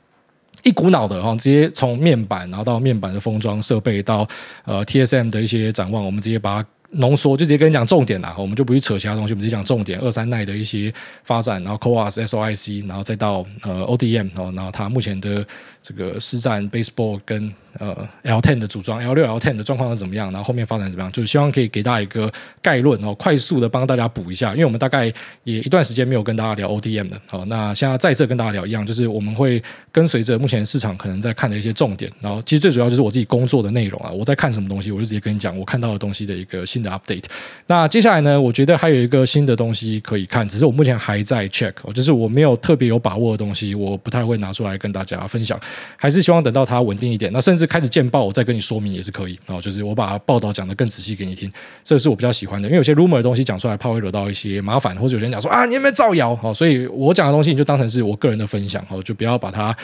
一股脑的哈，直接从面板，然后到面板的封装设备，到呃 TSM 的一些展望，我们直接把它。浓缩就直接跟你讲重点啦，我们就不去扯其他东西，我们直接讲重点。二三奈的一些发展，然后 CoWoS SOIC，然后再到呃 ODM，然后它目前的这个实战 Baseball 跟呃 L10 的组装，L 六 L10 的状况是怎么样？然后后面发展怎么样？就是希望可以给大家一个概论哦，快速的帮大家补一下，因为我们大概也一段时间没有跟大家聊 ODM 了。好，那现在再次跟大家聊一样，就是我们会跟随着目前市场可能在看的一些重点，然后其实最主要就是我自己工作的内容啊，我在看什么东西，我就直接跟你讲我看到的东西的一个新的 update。那接下来呢，我觉得还有一个新的东西可以看，只是我目前还在 check，就是我没有特别有把握的东西，我不太会拿出来跟大家分享，还是希望等到它稳定一点，那甚至开始见报，我再跟你说明也是可以。然后就是我把报道讲得更仔细给你听，这是我比较喜欢的，因为有些 rumor 的东西讲出来，怕会惹到一些麻烦，或者有人讲说啊，你有没有造谣？好，所以我讲的东西你就当成是我个人的分享，好，就不要把它。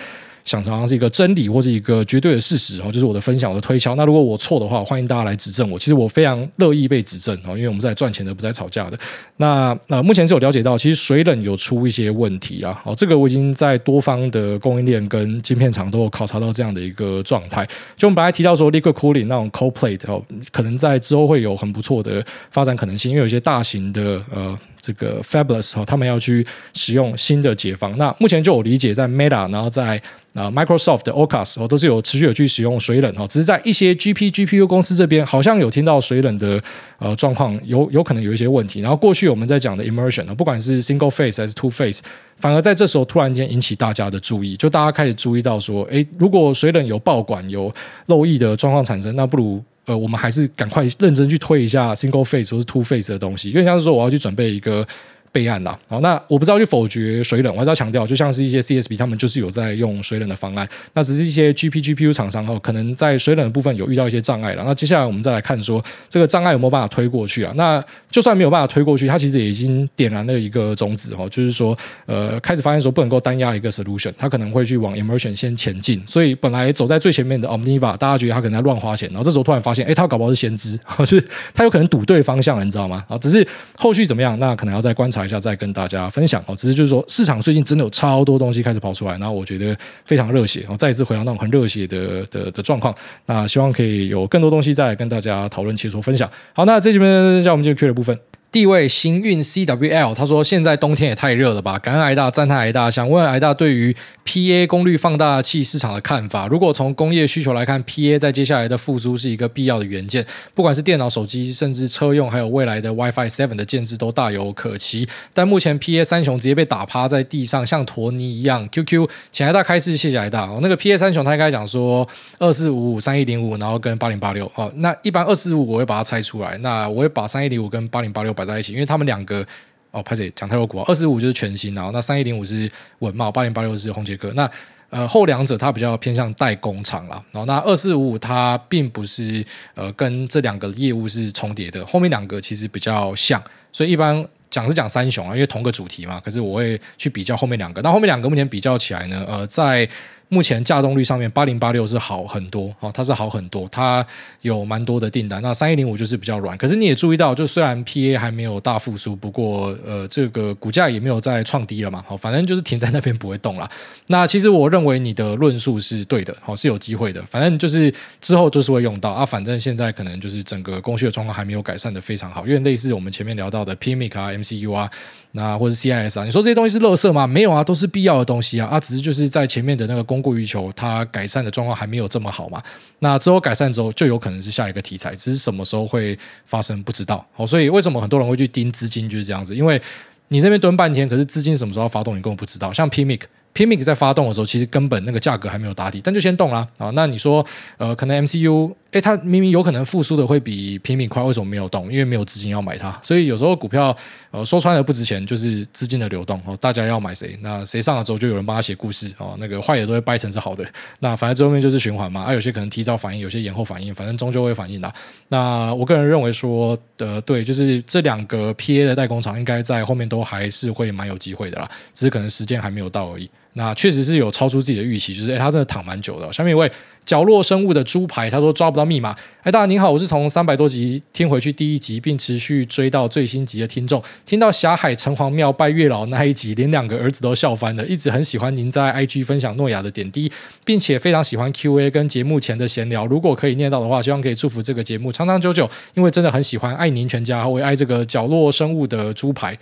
想常常是一个真理或是一个绝对的事实哦，就是我的分享，我的推敲。那如果我错的话，欢迎大家来指正我。其实我非常乐意被指正哦，因为我们是来赚钱的，不在吵架的。那那目前是有了解到，其实水冷有出一些问题啊。好，这个我已经在多方的供应链跟晶片厂都有考察到这样的一个状态。就我们本来提到说，liquid cooling 那种 cold plate 哦，可能在之后会有很不错的发展可能性，因为有一些大型的呃。这个 Fabulous 哈，他们要去使用新的解方。那目前就我理解，在 Meta，然后在啊 Microsoft 的 OCUS 哦，都是有持续有去使用水冷哈。只是在一些 GP GPU 公司这边，好像有听到水冷的呃状况有有可能有一些问题。然后过去我们在讲的 Immersion 不管是 Single Face 还是 Two Face，反而在这时候突然间引起大家的注意，就大家开始注意到说，诶，如果水冷有爆管有漏液的状况产生，那不如。呃，我们还是赶快认真去推一下 single Face 或是 two Face 的东西，因为像是说我要去准备一个。备案啦，好，那我不知道去否决水冷，我还是要强调，就像是一些 CSP，他们就是有在用水冷的方案，那只是一些 GP GPU 厂商哦，可能在水冷的部分有遇到一些障碍了。那接下来我们再来看说，这个障碍有没有办法推过去啊？那就算没有办法推过去，它其实也已经点燃了一个种子哈，就是说，呃，开始发现说不能够单压一个 solution，它可能会去往 immersion 先前进。所以本来走在最前面的 Omniva，大家觉得他可能在乱花钱，然后这时候突然发现，哎，他搞不好是先知，就是他有可能赌对方向了，你知道吗？啊，只是后续怎么样，那可能要再观察一下，再跟大家。分享哦，只是就是说，市场最近真的有超多东西开始跑出来，然后我觉得非常热血哦，再一次回到那种很热血的的的状况。那希望可以有更多东西再跟大家讨论、切磋、分享。好，那这边像我们就 Q 的部分。地位行运 CWL，他说现在冬天也太热了吧？感恩挨大，赞叹挨大，想问挨大对于 PA 功率放大器市场的看法。如果从工业需求来看，PA 在接下来的复苏是一个必要的元件，不管是电脑、手机，甚至车用，还有未来的 WiFi Seven 的建制都大有可期。但目前 PA 三雄直接被打趴在地上，像鸵鸟一样。QQ，请挨大开示，谢谢挨大。哦，那个 PA 三雄他应该讲说二四五五、三一零五，然后跟八零八六。哦，那一般二四五我会把它拆出来，那我会把三一零五跟八零八六。摆在一起，因为他们两个哦，拍谁讲太多股？二四五就是全新，然后那三一零五是稳懋，八零八六是宏杰科。那呃后两者它比较偏向代工厂啦，然后那二四五五它并不是呃跟这两个业务是重叠的，后面两个其实比较像，所以一般讲是讲三雄啊，因为同个主题嘛。可是我会去比较后面两个，那后面两个目前比较起来呢，呃在。目前稼动率上面，八零八六是好很多哦，它是好很多，它有蛮多的订单。那三一零五就是比较软，可是你也注意到，就虽然 PA 还没有大复苏，不过呃，这个股价也没有再创低了嘛，好，反正就是停在那边不会动了。那其实我认为你的论述是对的，好，是有机会的。反正就是之后就是会用到啊，反正现在可能就是整个供需的状况还没有改善的非常好，因为类似我们前面聊到的 PMIC 啊、MCU 啊。那或者 CIS 啊，你说这些东西是垃圾吗？没有啊，都是必要的东西啊。啊，只是就是在前面的那个供过于求，它改善的状况还没有这么好嘛。那之后改善之后，就有可能是下一个题材，只是什么时候会发生不知道。好，所以为什么很多人会去盯资金就是这样子？因为你那边蹲半天，可是资金什么时候要发动，你根本不知道。像 PMIC。PMIC 在发动的时候，其实根本那个价格还没有打底，但就先动了啊。那你说，呃，可能 MCU，诶，它明明有可能复苏的会比 PMIC 快，为什么没有动？因为没有资金要买它。所以有时候股票，呃，说穿了不值钱，就是资金的流动哦。大家要买谁，那谁上了之后，就有人帮他写故事哦。那个坏的都会掰成是好的。那反正最后面就是循环嘛。啊，有些可能提早反应，有些延后反应，反正终究会反应的。那我个人认为说，呃，对，就是这两个 PA 的代工厂，应该在后面都还是会蛮有机会的啦，只是可能时间还没有到而已。那确实是有超出自己的预期，就是诶，他真的躺蛮久的。下面一位角落生物的猪排，他说抓不到密码。哎，大家您好，我是从三百多集听回去第一集，并持续追到最新集的听众。听到霞海城隍庙拜月老那一集，连两个儿子都笑翻了。一直很喜欢您在 IG 分享诺亚的点滴，并且非常喜欢 QA 跟节目前的闲聊。如果可以念到的话，希望可以祝福这个节目长长久久，因为真的很喜欢，爱您全家，我也爱这个角落生物的猪排。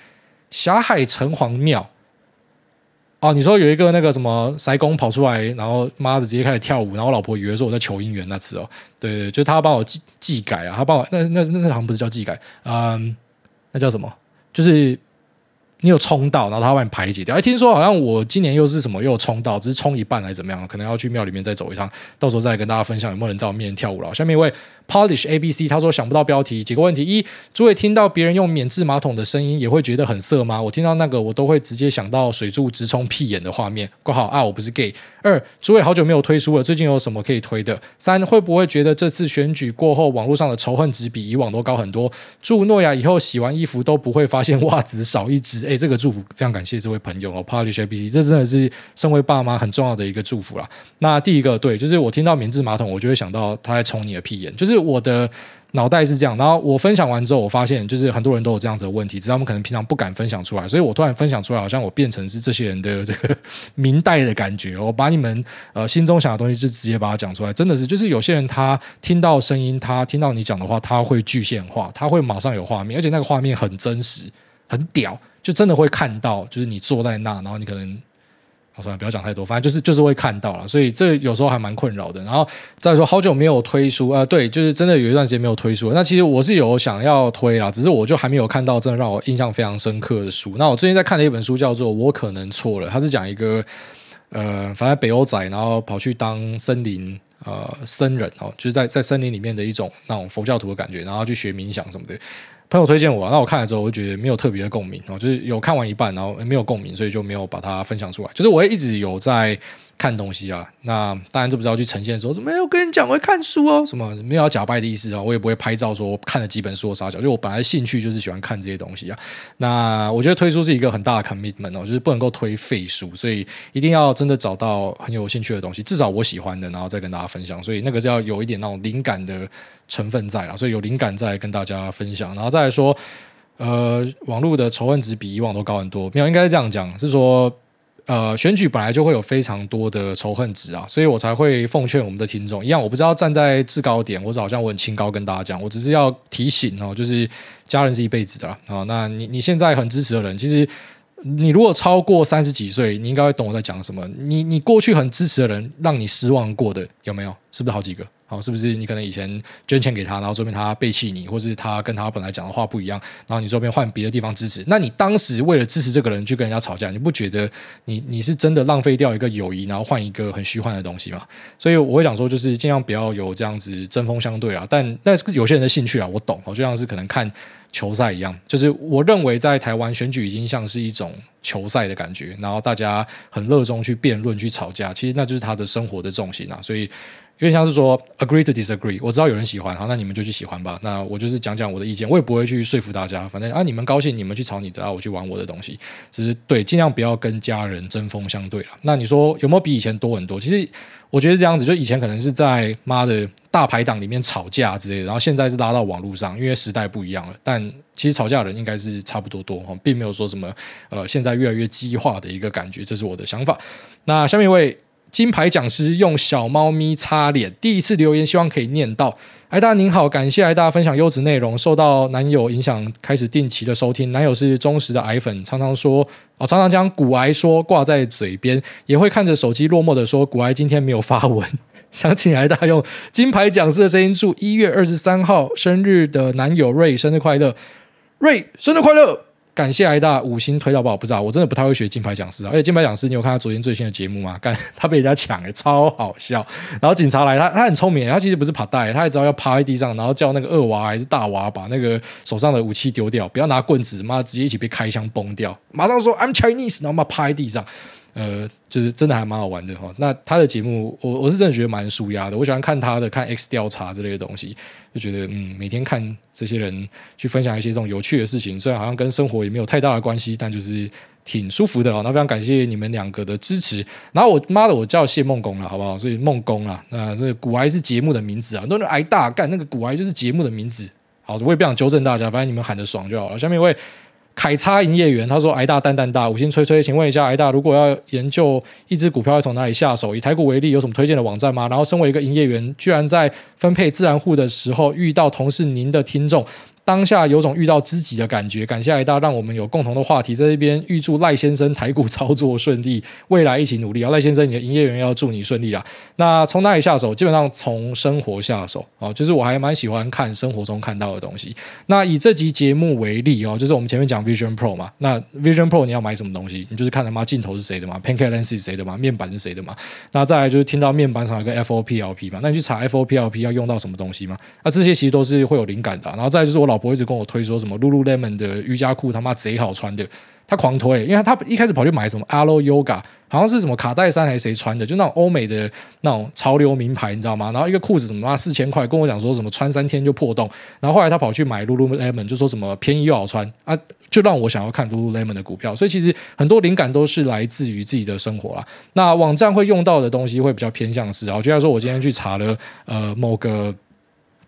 霞海城隍庙。哦，你说有一个那个什么塞工跑出来，然后妈的直接开始跳舞，然后我老婆以为说我在求姻缘那次哦，对对，就他帮我技技改啊，他帮我那那那好像不是叫技改，嗯，那叫什么？就是你有冲到，然后他把你排挤掉。哎，听说好像我今年又是什么又有冲到，只是冲一半还是怎么样？可能要去庙里面再走一趟，到时候再跟大家分享有没有人在我面前跳舞了。下面一位。Polish A B C，他说想不到标题，几个问题：一，诸位听到别人用免治马桶的声音，也会觉得很色吗？我听到那个，我都会直接想到水柱直冲屁眼的画面。括号啊，我不是 gay。二，诸位好久没有推书了，最近有什么可以推的？三，会不会觉得这次选举过后，网络上的仇恨值比以往都高很多？祝诺亚以后洗完衣服都不会发现袜子少一只。哎，这个祝福非常感谢这位朋友哦，Polish A B C，这真的是身为爸妈很重要的一个祝福啦。那第一个对，就是我听到免治马桶，我就会想到他在冲你的屁眼，就是。我的脑袋是这样，然后我分享完之后，我发现就是很多人都有这样子的问题，只是他们可能平常不敢分享出来，所以我突然分享出来，好像我变成是这些人的这个 明代的感觉。我把你们呃心中想的东西就直接把它讲出来，真的是就是有些人他听到声音，他听到你讲的话，他会具现化，他会马上有画面，而且那个画面很真实，很屌，就真的会看到，就是你坐在那，然后你可能。算了，不要讲太多，反正就是就是会看到了，所以这有时候还蛮困扰的。然后再说，好久没有推书啊、呃，对，就是真的有一段时间没有推书。那其实我是有想要推啦，只是我就还没有看到真的让我印象非常深刻的书。那我最近在看的一本书叫做《我可能错了》，它是讲一个呃，反正北欧仔，然后跑去当森林呃僧人哦，就是在在森林里面的一种那种佛教徒的感觉，然后去学冥想什么的。朋友推荐我，那我看了之后，我就觉得没有特别的共鸣哦，就是有看完一半，然后没有共鸣，所以就没有把它分享出来。就是我也一直有在。看东西啊，那当然这不是要去呈现说什么，我跟你讲我会看书哦，什么没有要假掰的意思啊，我也不会拍照说看了几本书的撒娇，就我本来兴趣就是喜欢看这些东西啊。那我觉得推书是一个很大的 commitment 哦，就是不能够推废书，所以一定要真的找到很有兴趣的东西，至少我喜欢的，然后再跟大家分享。所以那个是要有一点那种灵感的成分在啊，所以有灵感再跟大家分享，然后再来说，呃，网络的仇恨值比以往都高很多，没有，应该是这样讲，是说。呃，选举本来就会有非常多的仇恨值啊，所以我才会奉劝我们的听众一样，我不知道站在制高点，或者好像我很清高跟大家讲，我只是要提醒哦，就是家人是一辈子的啦啊。那你你现在很支持的人，其实你如果超过三十几岁，你应该会懂我在讲什么。你你过去很支持的人，让你失望过的有没有？是不是好几个？好，是不是你可能以前捐钱给他，然后周边他背弃你，或是他跟他本来讲的话不一样，然后你周边换别的地方支持，那你当时为了支持这个人去跟人家吵架，你不觉得你 你是真的浪费掉一个友谊，然后换一个很虚幻的东西吗？所以我会想说，就是尽量不要有这样子针锋相对啊。但那是有些人的兴趣啊，我懂，就像是可能看球赛一样，就是我认为在台湾选举已经像是一种球赛的感觉，然后大家很热衷去辩论、去吵架，其实那就是他的生活的重心啊，所以。因为像是说 agree to disagree，我知道有人喜欢，好，那你们就去喜欢吧。那我就是讲讲我的意见，我也不会去说服大家。反正啊，你们高兴，你们去吵你的，啊，我去玩我的东西。只是对，尽量不要跟家人针锋相对了。那你说有没有比以前多很多？其实我觉得这样子，就以前可能是在妈的大排档里面吵架之类的，然后现在是拉到网络上，因为时代不一样了。但其实吵架的人应该是差不多多，并没有说什么呃，现在越来越激化的一个感觉，这是我的想法。那下面一位。金牌讲师用小猫咪擦脸，第一次留言，希望可以念到。艾大您好，感谢艾大分享优质内容，受到男友影响，开始定期的收听。男友是忠实的癌粉，常常说啊、哦，常常将股癌说挂在嘴边，也会看着手机落寞的说股癌今天没有发文。想请艾大用金牌讲师的声音祝一月二十三号生日的男友瑞生日快乐，瑞生日快乐。感谢挨大五星推到爆，不知道我真的不太会学金牌讲师啊，而且金牌讲师，你有看他昨天最新的节目吗？干 他被人家抢哎，超好笑。然后警察来，他他很聪明，他其实不是跑带，他也知道要趴在地上，然后叫那个二娃还是大娃把那个手上的武器丢掉，不要拿棍子，妈直接一起被开枪崩掉。马上说 I'm Chinese，然后妈趴在地上。呃，就是真的还蛮好玩的哈。那他的节目，我我是真的觉得蛮舒压的。我喜欢看他的，看 X 调查之类的东西，就觉得嗯，每天看这些人去分享一些这种有趣的事情，虽然好像跟生活也没有太大的关系，但就是挺舒服的哦。那非常感谢你们两个的支持。然后我妈的，我叫谢孟公了，好不好？所以孟公了。那这个股癌是节目的名字啊，很多人癌大干那个古癌就是节目的名字。好，我也不想纠正大家，反正你们喊得爽就好了。下面一位。凯叉营业员他说：“挨大蛋蛋大，五星吹吹，请问一下，挨大如果要研究一只股票，要从哪里下手？以台股为例，有什么推荐的网站吗？然后，身为一个营业员，居然在分配自然户的时候遇到同事您的听众。”当下有种遇到知己的感觉，感谢癌大让我们有共同的话题，在这边预祝赖先生台股操作顺利，未来一起努力啊！赖先生，你的营业员要祝你顺利啦。那从哪里下手？基本上从生活下手啊，就是我还蛮喜欢看生活中看到的东西。那以这集节目为例哦，就是我们前面讲 Vision Pro 嘛，那 Vision Pro 你要买什么东西？你就是看他妈镜头是谁的嘛，Pancake Lens 是谁的嘛，面板是谁的嘛？那再来就是听到面板上有个 FOPLP 嘛，那你去查 FOPLP 要用到什么东西嘛？那这些其实都是会有灵感的。然后再就是我老婆一直跟我推说什么 Lululemon 的瑜伽裤他妈贼好穿的，他狂推，因为他一开始跑去买什么 Alo Yoga，好像是什么卡戴珊还是谁穿的，就那种欧美的那种潮流名牌，你知道吗？然后一个裤子什么四千块，跟我讲说什么穿三天就破洞，然后后来他跑去买 Lululemon，就说什么便宜又好穿啊，就让我想要看 Lululemon 的股票。所以其实很多灵感都是来自于自己的生活啦。那网站会用到的东西会比较偏向是啊，就像说我今天去查了呃某个。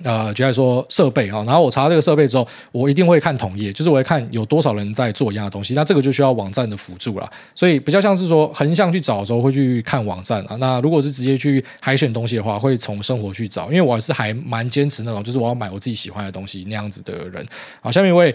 呃，就来说设备啊，然后我查这个设备之后，我一定会看同业，就是我会看有多少人在做一样的东西。那这个就需要网站的辅助了，所以比较像是说横向去找的时候会去看网站啊。那如果是直接去海选东西的话，会从生活去找，因为我还是还蛮坚持那种，就是我要买我自己喜欢的东西那样子的人。好，下面一位，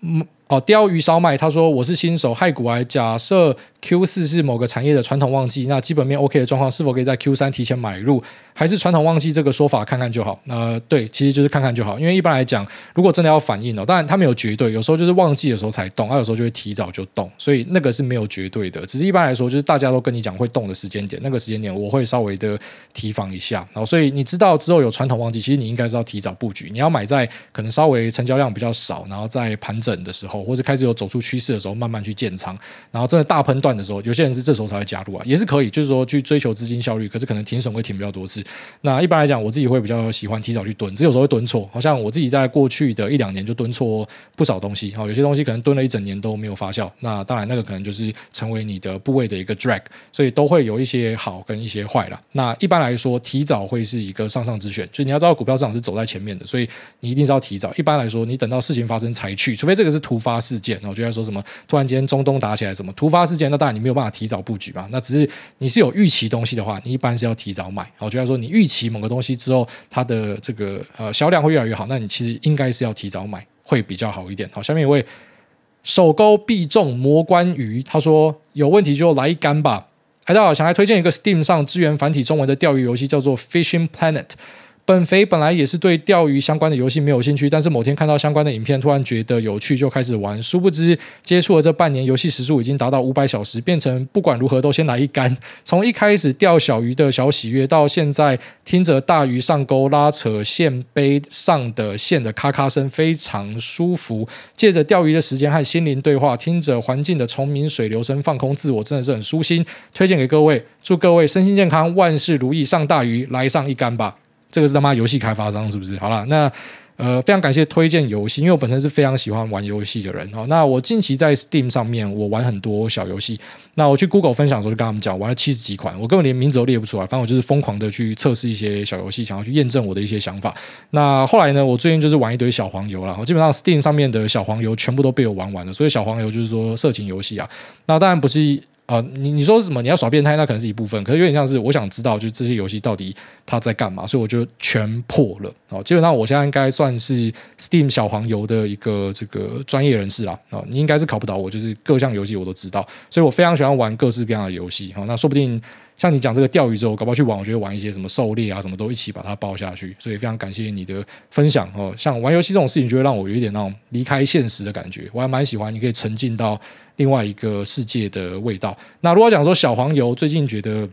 嗯，哦，鲷鱼烧麦，他说我是新手，害股癌，假设 Q 四是某个产业的传统旺季，那基本面 OK 的状况，是否可以在 Q 三提前买入？还是传统旺季这个说法看看就好。呃，对，其实就是看看就好。因为一般来讲，如果真的要反应哦，当然它没有绝对，有时候就是旺季的时候才动，它、有时候就会提早就动，所以那个是没有绝对的。只是一般来说，就是大家都跟你讲会动的时间点，那个时间点我会稍微的提防一下。然后，所以你知道之后有传统旺季，其实你应该是要提早布局。你要买在可能稍微成交量比较少，然后在盘整的时候，或者开始有走出趋势的时候，慢慢去建仓。然后真的大喷段的时候，有些人是这时候才会加入啊，也是可以，就是说去追求资金效率。可是可能停损会停比较多次。那一般来讲，我自己会比较喜欢提早去蹲，只有时候会蹲错。好像我自己在过去的一两年就蹲错不少东西。好，有些东西可能蹲了一整年都没有发酵。那当然，那个可能就是成为你的部位的一个 drag，所以都会有一些好跟一些坏了。那一般来说，提早会是一个上上之选，就你要知道股票市场是走在前面的，所以你一定是要提早。一般来说，你等到事情发生才去，除非这个是突发事件。我就在说什么突然间中东打起来什么突发事件，那当然你没有办法提早布局嘛。那只是你是有预期东西的话，你一般是要提早买。好，就像说你预期某个东西之后。它的这个呃销量会越来越好，那你其实应该是要提早买，会比较好一点。好，下面一位手钩必中魔关鱼，他说有问题就来一杆吧。哎，大家好，想来推荐一个 Steam 上支援繁体中文的钓鱼游戏，叫做 Fishing Planet。本肥本来也是对钓鱼相关的游戏没有兴趣，但是某天看到相关的影片，突然觉得有趣，就开始玩。殊不知接触了这半年，游戏时数已经达到五百小时，变成不管如何都先来一杆。从一开始钓小鱼的小喜悦，到现在听着大鱼上钩拉扯线背上的线的咔咔声，非常舒服。借着钓鱼的时间和心灵对话，听着环境的虫鸣水流声，放空自我，真的是很舒心。推荐给各位，祝各位身心健康，万事如意，上大鱼，来上一杆吧。这个是他妈游戏开发商是不是？好了，那呃，非常感谢推荐游戏，因为我本身是非常喜欢玩游戏的人哦。那我近期在 Steam 上面，我玩很多小游戏。那我去 Google 分享的时候，就跟他们讲，玩了七十几款，我根本连名字都列不出来。反正我就是疯狂的去测试一些小游戏，想要去验证我的一些想法。那后来呢，我最近就是玩一堆小黄油了。我基本上 Steam 上面的小黄油全部都被我玩完了，所以小黄油就是说色情游戏啊。那当然不是。啊、你你说什么？你要耍变态，那可能是一部分，可是有点像是我想知道，就是这些游戏到底它在干嘛，所以我就全破了。哦，基本上我现在应该算是 Steam 小黄油的一个这个专业人士啦。哦，你应该是考不倒我，就是各项游戏我都知道，所以我非常喜欢玩各式各样的游戏。哦，那说不定。像你讲这个钓鱼之后，搞不好去玩，我觉得玩一些什么狩猎啊，什么都一起把它包下去。所以非常感谢你的分享哦。像玩游戏这种事情，就会让我有一点那种离开现实的感觉。我还蛮喜欢，你可以沉浸到另外一个世界的味道。那如果讲说小黄油，最近觉得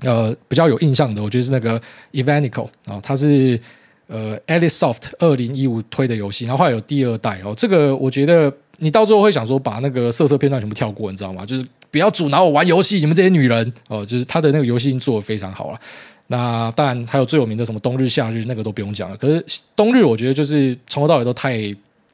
呃比较有印象的，我觉得是那个 Evanico 啊，它是呃 Alicesoft 二零一五推的游戏，然后后来有第二代哦。这个我觉得你到最后会想说把那个色色片段全部跳过，你知道吗？就是。不要阻挠我玩游戏，你们这些女人哦，就是他的那个游戏已经做得非常好了。那当然还有最有名的什么冬日夏日，那个都不用讲了。可是冬日我觉得就是从头到尾都太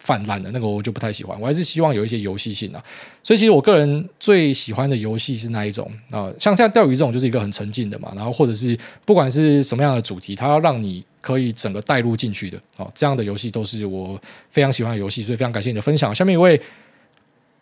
泛滥了，那个我就不太喜欢。我还是希望有一些游戏性啊。所以其实我个人最喜欢的游戏是哪一种啊？像像钓鱼这种就是一个很沉浸的嘛，然后或者是不管是什么样的主题，它要让你可以整个带入进去的哦，这样的游戏都是我非常喜欢的游戏。所以非常感谢你的分享。下面一位。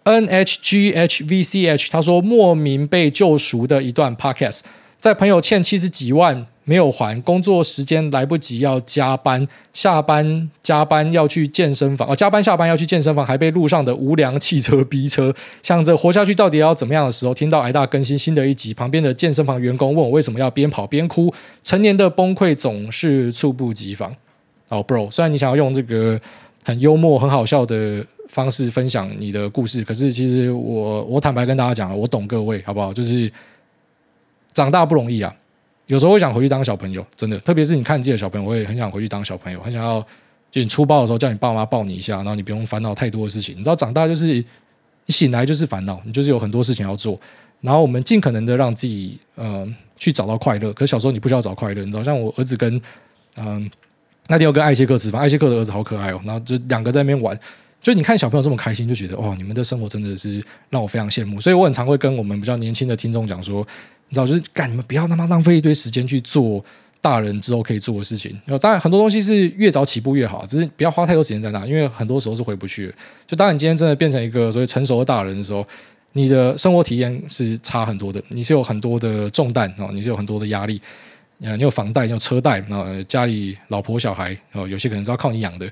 N H G H V C H，他说莫名被救赎的一段 Podcast，在朋友欠七十几万没有还，工作时间来不及要加班，下班加班要去健身房，哦，加班下班要去健身房，还被路上的无良汽车逼车，想着活下去到底要怎么样的时候，听到癌大更新新的一集，旁边的健身房员工问我为什么要边跑边哭，成年的崩溃总是猝不及防。哦，Bro，虽然你想要用这个很幽默、很好笑的。方式分享你的故事，可是其实我我坦白跟大家讲，我懂各位好不好？就是长大不容易啊，有时候会想回去当小朋友，真的，特别是你看自己的小朋友，我也很想回去当小朋友，很想要就你出包的时候叫你爸妈抱你一下，然后你不用烦恼太多的事情。你知道长大就是你醒来就是烦恼，你就是有很多事情要做，然后我们尽可能的让自己呃去找到快乐。可是小时候你不需要找快乐，你知道，像我儿子跟嗯、那天我跟艾谢克吃饭，艾谢克的儿子好可爱哦，然后就两个在那边玩。就你看小朋友这么开心，就觉得哦，你们的生活真的是让我非常羡慕。所以我很常会跟我们比较年轻的听众讲说，你知道，就是干你们不要他妈浪费一堆时间去做大人之后可以做的事情。当然很多东西是越早起步越好，只是不要花太多时间在那，因为很多时候是回不去。就当你今天真的变成一个所谓成熟的大人的时候，你的生活体验是差很多的，你是有很多的重担哦，你是有很多的压力，你有房贷，你有车贷，然后家里老婆小孩哦，有些可能是要靠你养的。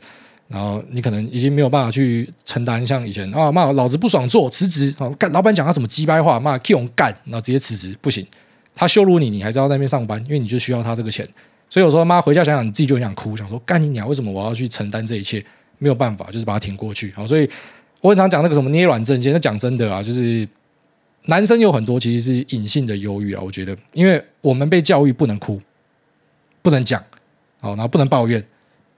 然后你可能已经没有办法去承担像以前啊，骂老子不爽做辞职啊，干老板讲他什么鸡掰话，骂 Q 干，然后直接辞职不行，他羞辱你，你还是要在那边上班，因为你就需要他这个钱。所以有时候妈回家想想，你自己就很想哭，想说干你娘，为什么我要去承担这一切？没有办法，就是把它挺过去。好，所以我很常讲那个什么捏软阵线，那讲真的啊，就是男生有很多其实是隐性的忧郁啊，我觉得，因为我们被教育不能哭，不能讲，好，然后不能抱怨。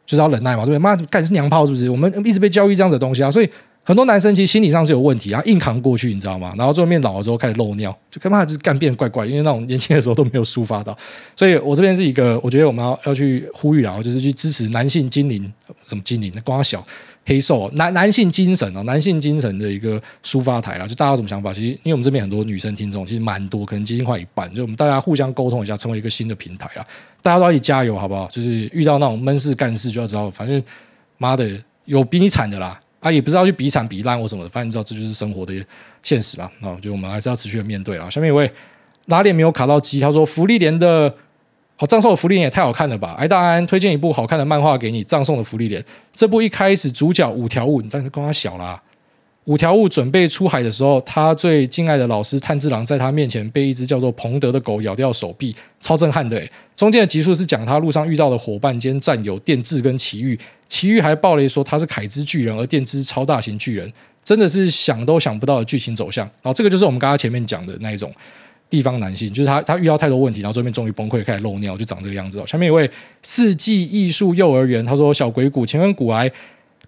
就是要忍耐嘛，对不对？妈，干是娘炮是不是？我们一直被教育这样子的东西啊，所以很多男生其实心理上是有问题啊，硬扛过去，你知道吗？然后最后面老了之后开始漏尿，就干嘛就是干变怪怪，因为那种年轻的时候都没有抒发到。所以我这边是一个，我觉得我们要要去呼吁啊，就是去支持男性精灵，什么精灵？光小。黑瘦男男性精神哦，男性精神的一个抒发台啦，就大家有什么想法？其实因为我们这边很多女生听众，其实蛮多，可能接近快一半。就我们大家互相沟通一下，成为一个新的平台啦。大家都要一起加油，好不好？就是遇到那种闷事干事，就要知道，反正妈的有比你惨的啦啊，也不知道去比惨比烂或什么的，反正你知道这就是生活的现实嘛。啊，就我们还是要持续的面对啦。下面一位拉链没有卡到机，他说芙莉莲的。好，葬送的芙莉莲也太好看了吧！哎大安推荐一部好看的漫画给你，《葬送的福利脸》这部一开始主角五条悟，但是跟他小啦，五条悟准备出海的时候，他最敬爱的老师炭治郎在他面前被一只叫做彭德的狗咬掉手臂，超震撼的。中间的集数是讲他路上遇到的伙伴兼战友电治跟奇遇，奇遇还爆雷说他是铠之巨人，而电治超大型巨人，真的是想都想不到的剧情走向。然后这个就是我们刚刚前面讲的那一种地方男性，就是他他遇到太多问题，然后最后面终于崩溃，开始漏尿，就长这个样子哦。下面一位四季艺术幼儿园，他说小鬼谷前跟股癌。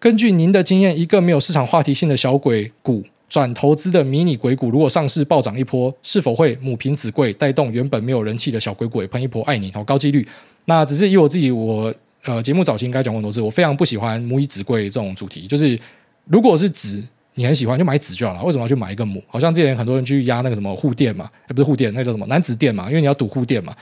根据您的经验，一个没有市场话题性的小鬼股转投资的迷你鬼股，如果上市暴涨一波，是否会母凭子贵，带动原本没有人气的小鬼股也喷一波？爱你，好高几率。那只是以我自己，我呃节目早期应该讲过很多次，我非常不喜欢母以子贵这种主题。就是如果是子，你很喜欢就买纸就好了，为什么要去买一个母？好像之前很多人去压那个什么护垫嘛，不是护垫，那个叫什么男子垫嘛，因为你要赌护垫嘛。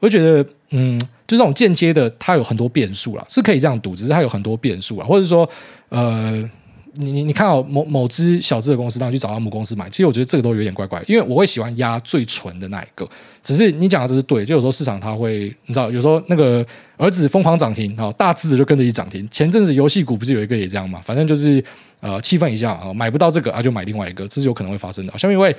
我觉得，嗯，就这种间接的，它有很多变数了，是可以这样赌，只是它有很多变数啊，或者说，呃，你你你看到某某只小只的公司，然后去找到母公司买，其实我觉得这个都有点怪怪，因为我会喜欢压最纯的那一个。只是你讲的这是对，就有时候市场它会，你知道，有时候那个儿子疯狂涨停，好，大只就跟着一涨停。前阵子游戏股不是有一个也这样嘛？反正就是呃，气氛一下啊，买不到这个啊，就买另外一个，这是有可能会发生的。下面一位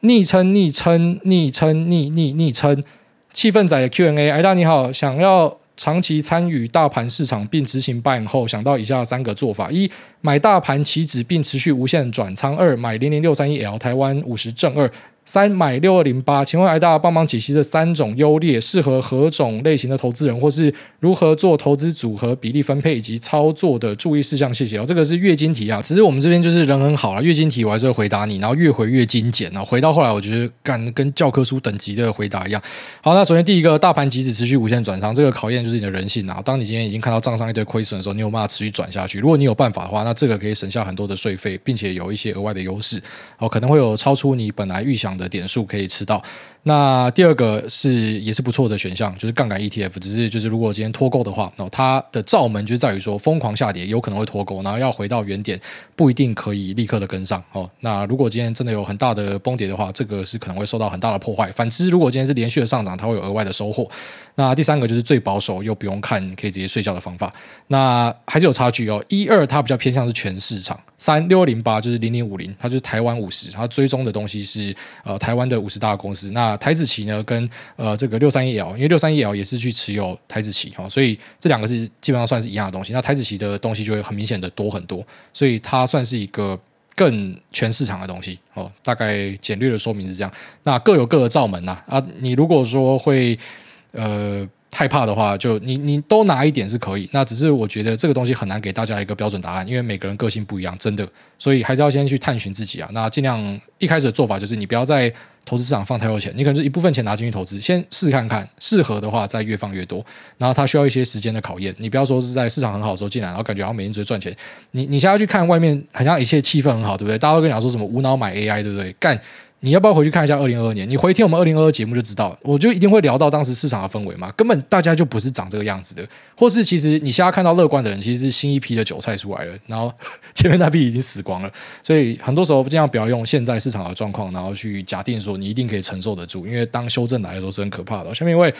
昵称昵称昵称昵昵昵称。气氛仔的 Q&A，癌大你好，想要长期参与大盘市场并执行 buy 后，想到以下三个做法：一、买大盘期指并持续无限转仓；二、买零零六三一 L 台湾五十正二。三买六二零八，请问来大家帮忙解析这三种优劣，适合何种类型的投资人，或是如何做投资组合比例分配以及操作的注意事项？谢谢哦。这个是月经题啊，其实我们这边就是人很好了，月经题我还是会回答你，然后越回越精简，然后回到后来我觉得干跟教科书等级的回答一样。好，那首先第一个，大盘即使持续无限转仓，这个考验就是你的人性啊。当你今天已经看到账上一堆亏损的时候，你有办法持续转下去？如果你有办法的话，那这个可以省下很多的税费，并且有一些额外的优势。哦，可能会有超出你本来预想的点数可以吃。到，那第二个是也是不错的选项，就是杠杆 ETF。只是就是如果今天脱钩的话，那它的罩门就在于说疯狂下跌，有可能会脱钩，然后要回到原点不一定可以立刻的跟上哦。那如果今天真的有很大的崩跌的话，这个是可能会受到很大的破坏。反之，如果今天是连续的上涨，它会有额外的收获。那第三个就是最保守又不用看，可以直接睡觉的方法。那还是有差距哦，一二它比较偏向是全市场，三六零八就是零零五零，它就是台湾五十，它追踪的东西是呃台湾的五十大。公司，那台子期呢？跟呃这个六三一 L，因为六三一 L 也是去持有台子期哦，所以这两个是基本上算是一样的东西。那台子期的东西就会很明显的多很多，所以它算是一个更全市场的东西哦。大概简略的说明是这样。那各有各的罩门呐啊，你如果说会呃。害怕的话，就你你都拿一点是可以。那只是我觉得这个东西很难给大家一个标准答案，因为每个人个性不一样，真的。所以还是要先去探寻自己啊。那尽量一开始的做法就是，你不要在投资市场放太多钱，你可能是一部分钱拿进去投资，先试看看，适合的话再越放越多。然后它需要一些时间的考验，你不要说是在市场很好的时候进来，然后感觉好像每天只会赚钱。你你现在去看外面，好像一切气氛很好，对不对？大家都跟你讲说什么无脑买 AI，对不对？干。你要不要回去看一下二零二二年？你回听我们二零二二节目就知道，我就一定会聊到当时市场的氛围嘛。根本大家就不是长这个样子的，或是其实你现在看到乐观的人，其实是新一批的韭菜出来了，然后前面那批已经死光了。所以很多时候尽量不要用现在市场的状况，然后去假定说你一定可以承受得住，因为当修正来的时候是很可怕的。下面一位。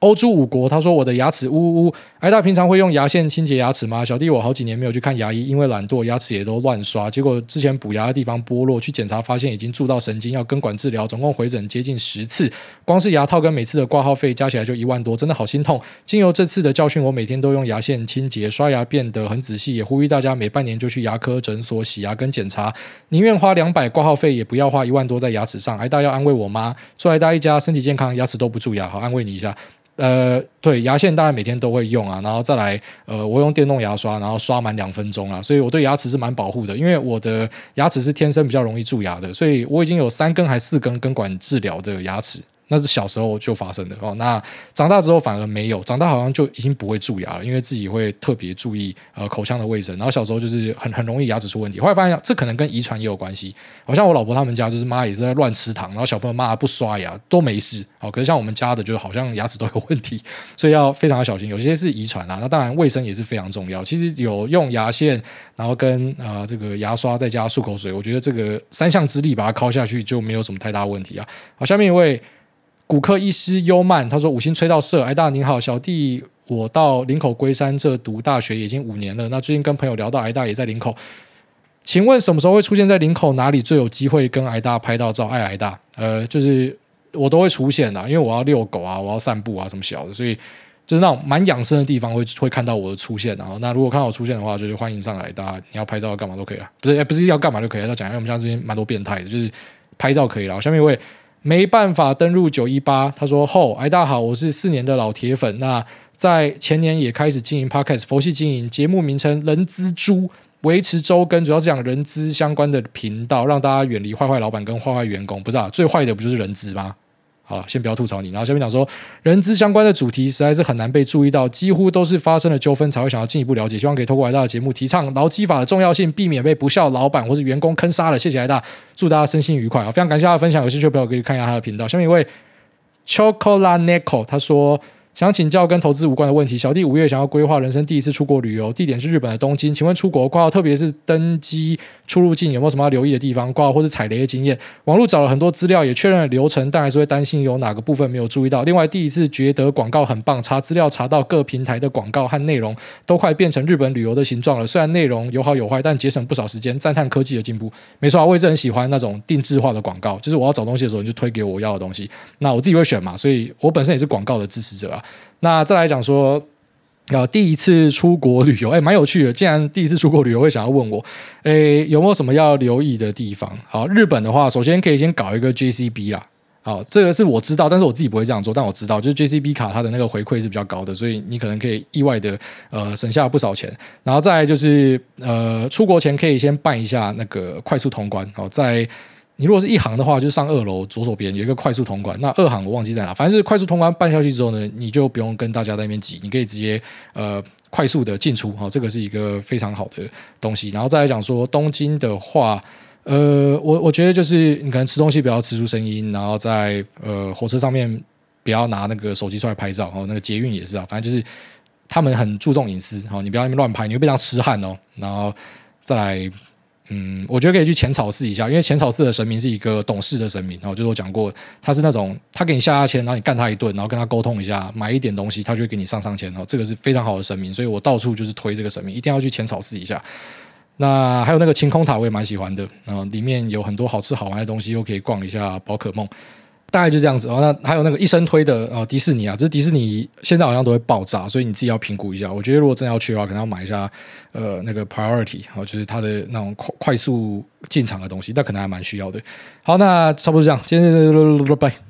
欧洲五国，他说我的牙齿呜呜呜。癌大平常会用牙线清洁牙齿吗？小弟我好几年没有去看牙医，因为懒惰，牙齿也都乱刷。结果之前补牙的地方剥落，去检查发现已经蛀到神经，要根管治疗，总共回诊接近十次，光是牙套跟每次的挂号费加起来就一万多，真的好心痛。经由这次的教训，我每天都用牙线清洁，刷牙变得很仔细，也呼吁大家每半年就去牙科诊所洗牙跟检查，宁愿花两百挂号费，也不要花一万多在牙齿上。艾大要安慰我妈？祝艾大一家身体健康，牙齿都不蛀牙，好安慰你一下。呃，对，牙线当然每天都会用啊，然后再来，呃，我用电动牙刷，然后刷满两分钟啊，所以我对牙齿是蛮保护的，因为我的牙齿是天生比较容易蛀牙的，所以我已经有三根还四根根管治疗的牙齿。那是小时候就发生的哦，那长大之后反而没有，长大好像就已经不会蛀牙了，因为自己会特别注意呃口腔的卫生。然后小时候就是很很容易牙齿出问题，后来发现这可能跟遗传也有关系。好像我老婆他们家就是妈也是在乱吃糖，然后小朋友妈不刷牙都没事。好，可是像我们家的，就好像牙齿都有问题，所以要非常小心。有些是遗传啊，那当然卫生也是非常重要。其实有用牙线，然后跟啊、呃、这个牙刷再加漱口水，我觉得这个三项之力把它敲下去就没有什么太大问题啊。好，下面一位。骨科医师优曼他说：“五星吹到社，癌大您好，小弟我到林口龟山这读大学已经五年了。那最近跟朋友聊到癌大也在林口，请问什么时候会出现在林口哪里最有机会跟挨大拍到照？爱挨大，呃，就是我都会出现的，因为我要遛狗啊，我要散步啊，什么小的，所以就是那种蛮养生的地方会会看到我的出现。然后，那如果看到我出现的话，就是欢迎上来，大家你要拍照干嘛都可以了，不是不是要干嘛就可以了。要讲一下我们家这边蛮多变态的，就是拍照可以了。下面一位没办法登入九一八，他说：后哎大家好，我是四年的老铁粉，那在前年也开始经营 Podcast，佛系经营，节目名称人资猪。维持周更，主要是讲人资相关的频道，让大家远离坏坏老板跟坏坏员工。不是啊，最坏的不就是人资吗？好了，先不要吐槽你。然后下面讲说，人资相关的主题实在是很难被注意到，几乎都是发生了纠纷才会想要进一步了解。希望可以透过挨大的节目提倡劳基法的重要性，避免被不孝老板或是员工坑杀了。谢谢挨大，祝大家身心愉快啊！非常感谢大家分享，有兴趣的朋友可以看一下他的频道。下面一位 Chocolate Neko 他说。想请教跟投资无关的问题。小弟五月想要规划人生第一次出国旅游，地点是日本的东京。请问出国挂号，特别是登机出入境有没有什么要留意的地方？挂或是踩雷的经验？网络找了很多资料，也确认了流程，但还是会担心有哪个部分没有注意到。另外，第一次觉得广告很棒，查资料查到各平台的广告和内容都快变成日本旅游的形状了。虽然内容有好有坏，但节省不少时间，赞叹科技的进步。没错，我也是很喜欢那种定制化的广告，就是我要找东西的时候，你就推给我要的东西。那我自己会选嘛，所以我本身也是广告的支持者啊。那再来讲说，啊，第一次出国旅游，哎，蛮有趣的。既然第一次出国旅游会想要问我，哎，有没有什么要留意的地方？好，日本的话，首先可以先搞一个 JCB 啦。好，这个是我知道，但是我自己不会这样做，但我知道，就是 JCB 卡它的那个回馈是比较高的，所以你可能可以意外的呃省下不少钱。然后再就是呃，出国前可以先办一下那个快速通关。好，在你如果是一行的话，就上二楼左手边有一个快速通关。那二行我忘记在哪，反正是快速通关办下去之后呢，你就不用跟大家在那边挤，你可以直接呃快速的进出。哈，这个是一个非常好的东西。然后再来讲说东京的话，呃，我我觉得就是你可能吃东西不要吃出声音，然后在呃火车上面不要拿那个手机出来拍照。哦，那个捷运也是啊，反正就是他们很注重隐私。好，你不要那边乱拍，你会被这样痴汉哦。然后再来。嗯，我觉得可以去浅草寺一下，因为浅草寺的神明是一个懂事的神明，然后就是我讲过，他是那种他给你下下签，然后你干他一顿，然后跟他沟通一下，买一点东西，他就会给你上上签，然后这个是非常好的神明，所以我到处就是推这个神明，一定要去浅草寺一下。那还有那个晴空塔，我也蛮喜欢的，然后里面有很多好吃好玩的东西，又可以逛一下宝可梦。大概就这样子哦。那还有那个一生推的哦迪士尼啊，只是迪士尼现在好像都会爆炸，所以你自己要评估一下。我觉得如果真要去的话，可能要买一下呃那个 Priority 哦，就是它的那种快快速进场的东西，那可能还蛮需要的。好，那差不多这样，今天拜拜。